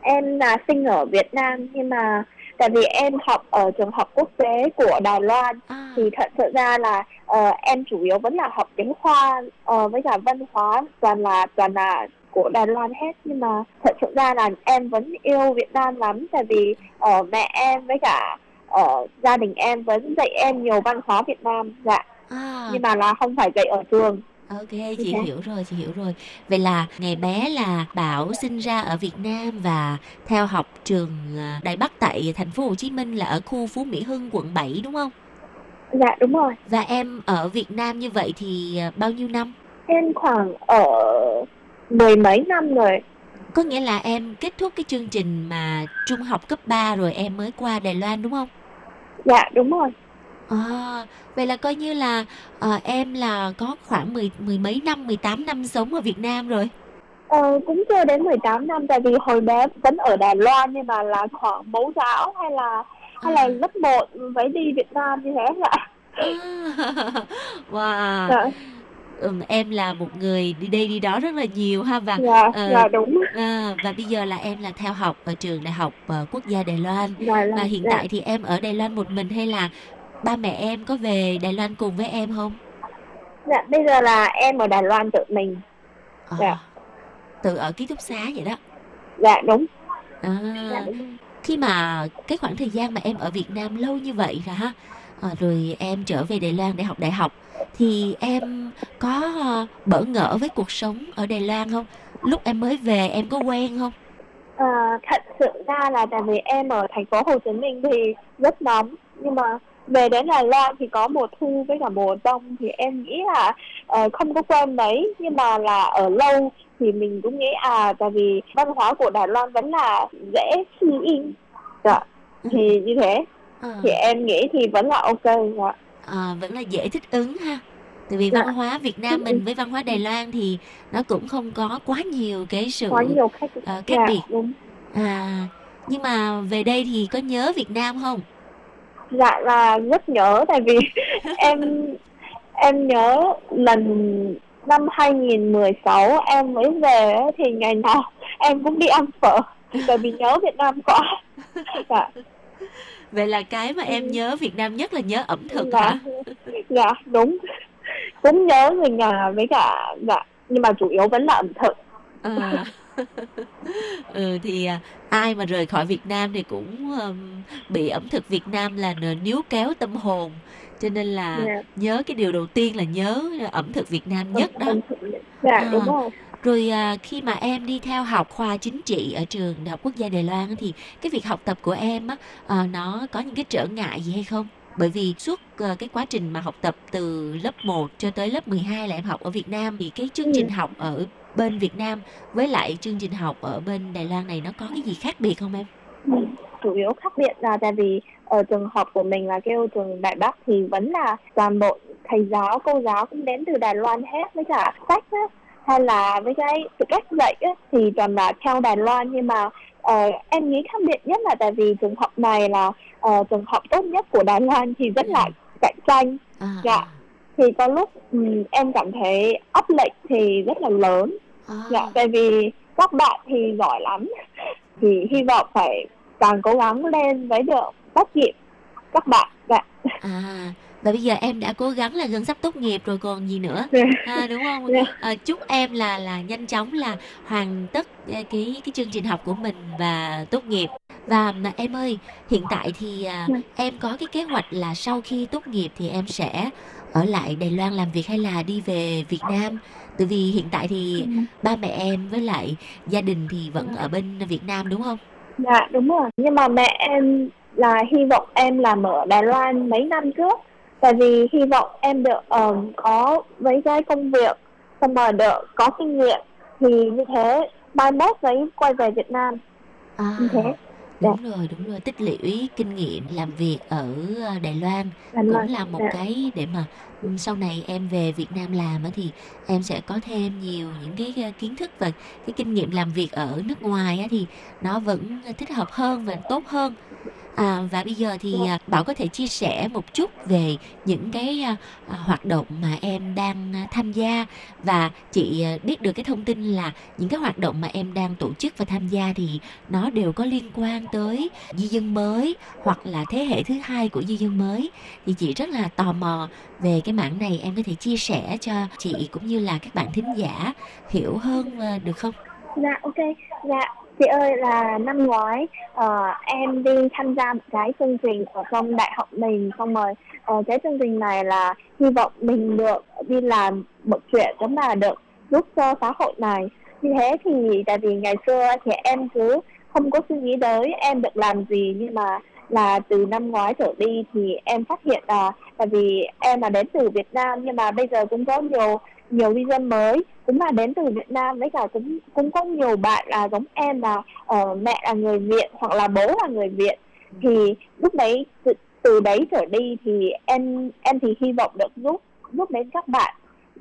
Em là sinh ở Việt Nam nhưng mà tại vì em học ở trường học quốc tế của Đài Loan à, thì thật sự ra là ờ, em chủ yếu vẫn là học tiếng Hoa ờ, với cả văn hóa toàn là toàn là của Đài Loan hết. Nhưng mà thật sự ra là em vẫn yêu Việt Nam lắm. Tại vì ờ, mẹ em với cả ờ, gia đình em vẫn dạy em nhiều văn hóa Việt Nam dạ. À, nhưng mà là không phải dạy ở trường ok chị thế. hiểu rồi chị hiểu rồi. Vậy là ngày bé là Bảo sinh ra ở Việt Nam và theo học trường à, Đài Bắc tại thành phố Hồ Chí Minh là ở khu Phú Mỹ Hưng quận 7 đúng không? Dạ đúng rồi. Và em ở Việt Nam như vậy thì à, bao nhiêu năm? Em khoảng ở mười mấy năm rồi. Có nghĩa là em kết thúc cái chương trình mà trung học cấp 3 rồi em mới qua Đài Loan đúng không? Dạ đúng rồi À, vậy là coi như là à, em là có khoảng mười mười mấy năm, 18 năm sống ở Việt Nam rồi. Ờ, cũng chưa đến 18 năm tại vì hồi bé vẫn ở Đài Loan nhưng mà là khoảng mẫu giáo hay là hay là À. lớp 1 mới đi Việt Nam như thế ạ. À, wow. Dạ, Ừm, em là một người đi đây đi đó rất là nhiều ha và dạ, ờ, dạ đúng. à, và bây giờ là em là theo học ở trường Đại học ờ, Quốc gia Đài Loan. Loan. Và hiện dạ. tại thì em ở Đài Loan một mình hay là ba mẹ em có về Đài Loan cùng với em không? Dạ, bây giờ là em ở Đài Loan tự mình. À, Dạ. tự ở ký túc xá vậy đó. Dạ đúng. À, Dạ đúng. khi mà cái khoảng thời gian mà em ở Việt Nam lâu như vậy rồi ha à, rồi em trở về Đài Loan để học đại học thì em có ờ, bỡ ngỡ với cuộc sống ở Đài Loan không lúc em mới về em có quen không Ờ, thật sự ra là tại vì em ở thành phố Hồ Chí Minh thì rất nóng nhưng mà về đến Đài Loan thì có mùa thu với cả mùa đông thì em nghĩ là ờ, không có quen mấy nhưng mà là ở lâu thì mình cũng nghĩ à tại vì văn hóa của Đài Loan vẫn là dễ suy in. Dạ thì như thế. À, thì em nghĩ thì vẫn là ok dạ. à, vẫn là dễ thích ứng ha. Tại vì Dạ. văn hóa Việt Nam mình với văn hóa Đài Loan thì nó cũng không có quá nhiều cái sự có nhiều khách ờ, khác dạ, biệt. đúng. À nhưng mà về đây thì có nhớ Việt Nam không dạ là rất nhớ tại vì em em nhớ lần năm 2016 em mới về thì ngày nào em cũng đi ăn phở tại vì nhớ Việt Nam quá. Dạ. Vậy là cái mà em nhớ Việt Nam nhất là nhớ ẩm thực dạ. hả? Dạ đúng. Cũng nhớ người nhà với cả dạ nhưng mà chủ yếu vẫn là ẩm thực. À. ừ thì à, ai mà rời khỏi Việt Nam thì cũng ừm, bị ẩm thực Việt Nam là níu kéo tâm hồn cho nên là Dạ. nhớ cái điều đầu tiên là nhớ ẩm thực Việt Nam nhất đó dạ À. đúng rồi rồi à, khi mà em đi theo học khoa chính trị ở trường Đại học Quốc gia Đài Loan thì cái việc học tập của em á à, nó có những cái trở ngại gì hay không bởi vì suốt à, cái quá trình mà học tập từ lớp 1 cho tới lớp 12 là em học ở Việt Nam thì cái chương Ừ. trình học ở bên Việt Nam với lại chương trình học ở bên Đài Loan này nó có cái gì khác biệt không em? Ừ, chủ yếu khác biệt là tại vì ở trường học của mình là kêu trường Đại Bắc thì vẫn là toàn bộ thầy giáo cô giáo cũng đến từ Đài Loan hết với cả sách á hay là với cái cách dạy á, thì toàn là theo Đài Loan nhưng mà ờ, em nghĩ khác biệt nhất là tại vì trường học này là ờ, trường học tốt nhất của Đài Loan thì rất là cạnh tranh À, Dạ. thì có lúc ừm, em cảm thấy áp lực thì rất là lớn à, Dạ, tại vì các bạn thì giỏi lắm thì hy vọng phải càng cố gắng lên mới được bắt kịp các bạn. Dạ. à và bây giờ em đã cố gắng là gần sắp tốt nghiệp rồi còn gì nữa Dạ. à, đúng không Dạ. à, chúc em là là nhanh chóng là hoàn tất cái cái, cái chương trình học của mình và tốt nghiệp và mà em ơi hiện tại thì à, Dạ. em có cái kế hoạch là sau khi tốt nghiệp thì em sẽ ở lại Đài Loan làm việc hay là đi về Việt Nam tại vì hiện tại thì ba mẹ em với lại gia đình thì vẫn ở bên Việt Nam đúng không Dạ, đúng rồi. Nhưng mà mẹ em là hy vọng em làm ở Đài Loan mấy năm trước. Tại vì hy vọng em được ờm, có mấy cái công việc xong rồi được có kinh nghiệm thì như thế mai mốt mới quay về Việt Nam à, như thế. Đúng rồi đúng rồi tích lũy kinh nghiệm làm việc ở ờ, Đài Loan Đài Loan. cũng là một Dạ. cái để mà ừ, sau này em về Việt Nam làm thì em sẽ có thêm nhiều những cái ờ, kiến thức và cái kinh nghiệm làm việc ở nước ngoài á thì nó vẫn thích hợp hơn và tốt hơn à, và bây giờ thì à, Bảo có thể chia sẻ một chút về những cái à, à, hoạt động mà em đang tham gia. Và chị biết được cái thông tin là những cái hoạt động mà em đang tổ chức và tham gia thì nó đều có liên quan tới di dân mới hoặc là thế hệ thứ hai của di dân mới. Thì chị rất là tò mò về cái mảng này em có thể chia sẻ cho chị cũng như là các bạn thính giả hiểu hơn được không? Dạ ok, dạ chị ơi là năm ngoái ờ, em đi tham gia một cái chương trình ở trong đại học mình. Xong rồi ờ, cái chương trình này là hy vọng mình được đi làm một chuyện giống là được giúp cho xã hội này. Như thế thì tại vì ngày xưa thì em cứ không có suy nghĩ tới em được làm gì. Nhưng mà là từ năm ngoái trở đi thì em phát hiện là tại vì em là đến từ Việt Nam nhưng mà bây giờ cũng có nhiều nhiều di dân mới. Cũng là đến từ Việt Nam với cả cũng cũng có nhiều bạn là giống em là ờ, mẹ là người Việt hoặc là bố là người Việt. Thì lúc đấy tự- từ đấy trở đi thì em em thì hy vọng được giúp giúp đến các bạn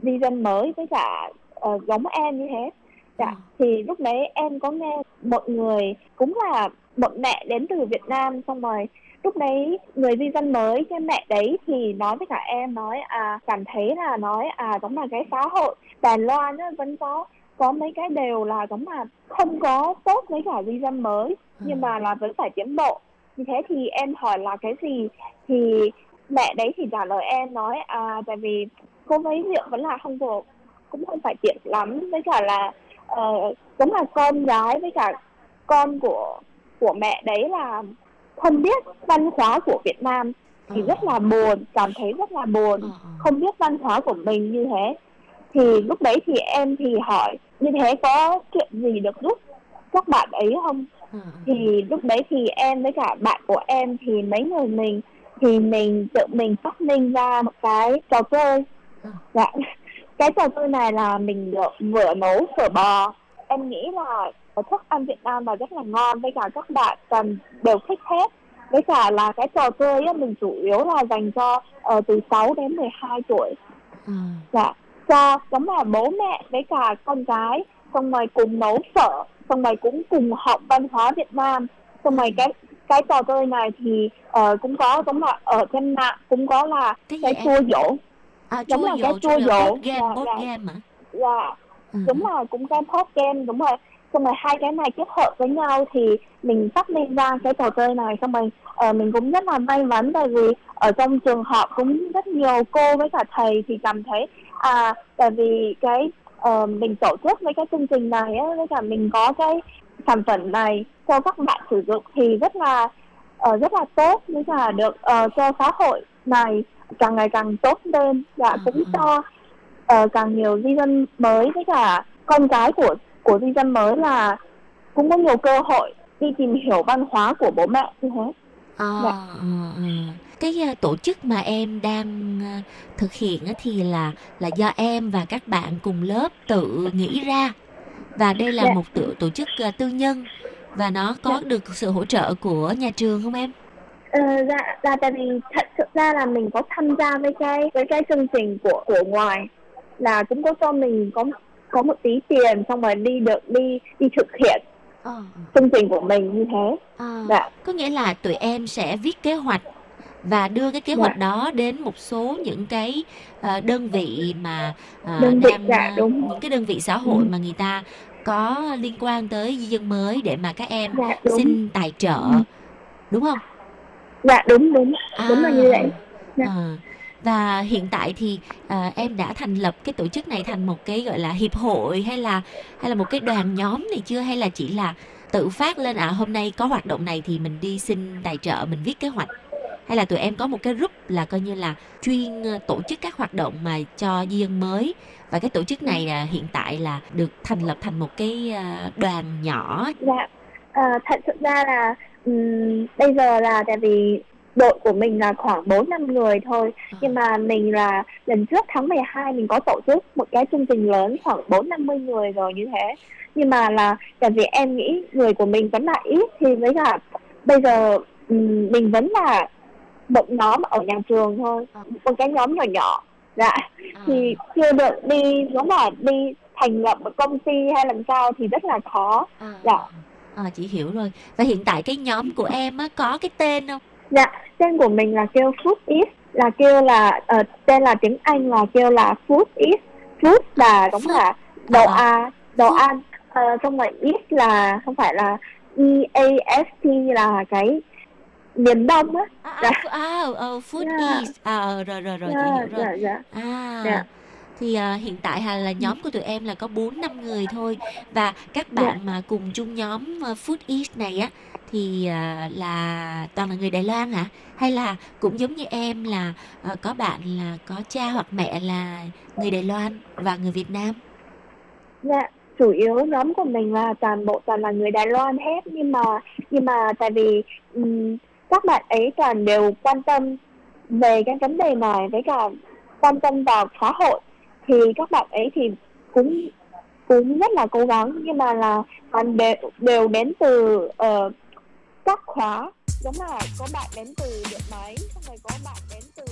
di dân mới với cả uh, giống em như thế. Dạ ừ. thì lúc đấy em có nghe một người cũng là một mẹ đến từ Việt Nam xong rồi lúc đấy người di dân mới cái mẹ đấy thì nói với cả em nói à cảm thấy là nói à giống là cái xã hội Đài Loan nó vẫn có có mấy cái đều là giống là không có tốt với cả di dân mới ừ. nhưng mà là vẫn phải tiến bộ như thế thì em hỏi là cái gì thì mẹ đấy thì trả lời em nói à tại vì cô mấy rượu vẫn là không được cũng không phải tiện lắm với cả là uh, giống là con gái với cả con của của mẹ đấy là không biết văn hóa của Việt Nam thì ừ. rất là buồn cảm thấy rất là buồn ừ, ừ. không biết văn hóa của mình như thế. Thì lúc đấy thì em thì hỏi như thế có chuyện gì được giúp các bạn ấy không? Thì lúc đấy thì em với cả bạn của em thì mấy người mình thì mình tự mình phát minh ra một cái trò chơi. Dạ. Cái trò chơi này là mình được vừa nấu phở bò. Em nghĩ là thức ăn Việt Nam là rất là ngon với cả các bạn cần đều thích hết. Với cả là cái trò chơi ấy, mình chủ yếu là dành cho uh, từ 6 đến 12 tuổi. Ừ. dạ. Cho giống là bố mẹ với cả con gái xong rồi cùng nấu phở xong rồi cũng cùng học văn hóa Việt Nam. Xong rồi cái cái trò chơi này thì uh, cũng có giống là ở trên mạng cũng có là cái, cái chua dỗ à, giống là cái chua dỗ game dạ, board dạ. game hả? Dạ. Ừ. đúng là cũng cái board game đúng rồi xong rồi hai cái này kết hợp với nhau thì mình phát minh ra cái trò chơi này xong rồi uh, mình cũng rất là may mắn tại vì ở trong trường học cũng rất nhiều cô với cả thầy thì cảm thấy à tại vì cái uh, mình tổ chức với cái chương trình này á, với cả mình có cái sản phẩm này cho các bạn sử dụng thì rất là uh, rất là tốt với cả được uh, cho xã hội này càng ngày càng tốt lên và ừ, cũng ừ. cho uh, càng nhiều di dân mới với cả con cái của của di dân mới là cũng có nhiều cơ hội đi tìm hiểu văn hóa của bố mẹ như thế. À, dạ. ừ. cái tổ chức mà em đang thực hiện thì là là do em và các bạn cùng lớp tự nghĩ ra và đây là dạ. một tổ tổ chức tư nhân và nó có dạ. được sự hỗ trợ của nhà trường không em? Ờ, dạ, dạ tại vì thật sự ra là mình có tham gia với cái với cái chương trình của của ngoài là cũng có cho mình có có một tí tiền xong rồi đi được đi đi thực hiện à. chương trình của mình như thế. À, dạ. Có nghĩa là tụi em sẽ viết kế hoạch và đưa cái kế hoạch dạ. đó đến một số những cái uh, đơn vị mà uh, đơn vị, đang dạ, đúng. những cái đơn vị xã hội ừ. mà người ta có liên quan tới di dân mới để mà các em dạ, xin tài trợ ừ. đúng không? Dạ đúng đúng à, đúng là như vậy. Dạ. À, và hiện tại thì à, em đã thành lập cái tổ chức này thành một cái gọi là hiệp hội hay là hay là một cái đoàn nhóm này chưa? Hay là chỉ là tự phát lên à hôm nay có hoạt động này thì mình đi xin tài trợ mình viết kế hoạch? Hay là tụi em có một cái group là coi như là chuyên ờ, tổ chức các hoạt động mà cho di dân mới? Và cái tổ chức này là hiện tại là được thành lập thành một cái ờ, đoàn nhỏ. Dạ. À, thật sự ra là um, bây giờ là tại vì đội của mình là khoảng 4 năm người thôi à. nhưng mà mình là lần trước tháng 12 mình có tổ chức một cái chương trình lớn khoảng 4 50 người rồi như thế nhưng mà là tại vì em nghĩ người của mình vẫn là ít thì với cả bây giờ mình vẫn là một nhóm ở nhà trường thôi à. một cái nhóm nhỏ nhỏ dạ à. thì chưa được đi giống là đi thành lập một công ty hay làm sao thì rất là khó à. dạ à, chị hiểu rồi và hiện tại cái nhóm của em á có cái tên không dạ tên của mình là kêu food is là kêu là uh, tên là tiếng anh là kêu là food is food là đúng là đồ à, à đồ ăn uh, xong rồi is là không phải là e a s t là cái miền đông á. À, dạ. à, à, food yeah. is à rồi rồi rồi yeah, chị hiểu rồi. yeah, yeah. à. Yeah thì uh, hiện tại là, là nhóm của tụi em là có 4 năm người thôi. Và các bạn yeah. mà cùng chung nhóm uh, Food East này á thì uh, là toàn là người Đài Loan hả? Hay là cũng giống như em là uh, có bạn là có cha hoặc mẹ là người Đài Loan và người Việt Nam? Dạ, chủ yếu nhóm của mình là toàn bộ toàn là người Đài Loan hết nhưng mà nhưng mà tại vì um, các bạn ấy toàn đều quan tâm về cái vấn đề này với cả quan tâm vào xã hội thì các bạn ấy thì cũng cũng rất là cố gắng nhưng mà là toàn đều, đều đến từ uh, các khóa giống là có bạn đến từ điện máy xong rồi có bạn đến từ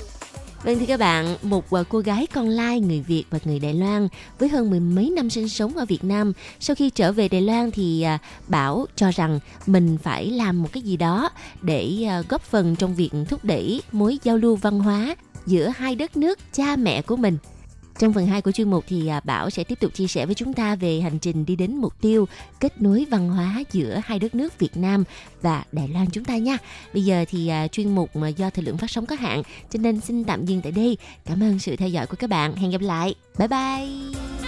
Vâng thưa các bạn, một ờ, cô gái con lai người Việt và người Đài Loan với hơn mười mấy năm sinh sống ở Việt Nam. Sau khi trở về Đài Loan thì ờ, Bảo cho rằng mình phải làm một cái gì đó để ờ, góp phần trong việc thúc đẩy mối giao lưu văn hóa giữa hai đất nước cha mẹ của mình. Trong phần 2 của chuyên mục thì à, Bảo sẽ tiếp tục chia sẻ với chúng ta về hành trình đi đến mục tiêu kết nối văn hóa giữa hai đất nước Việt Nam và Đài Loan chúng ta nha. Bây giờ thì à, chuyên mục mà do thời lượng phát sóng có hạn, cho nên xin tạm dừng tại đây. Cảm ơn sự theo dõi của các bạn. Hẹn gặp lại. Bye bye.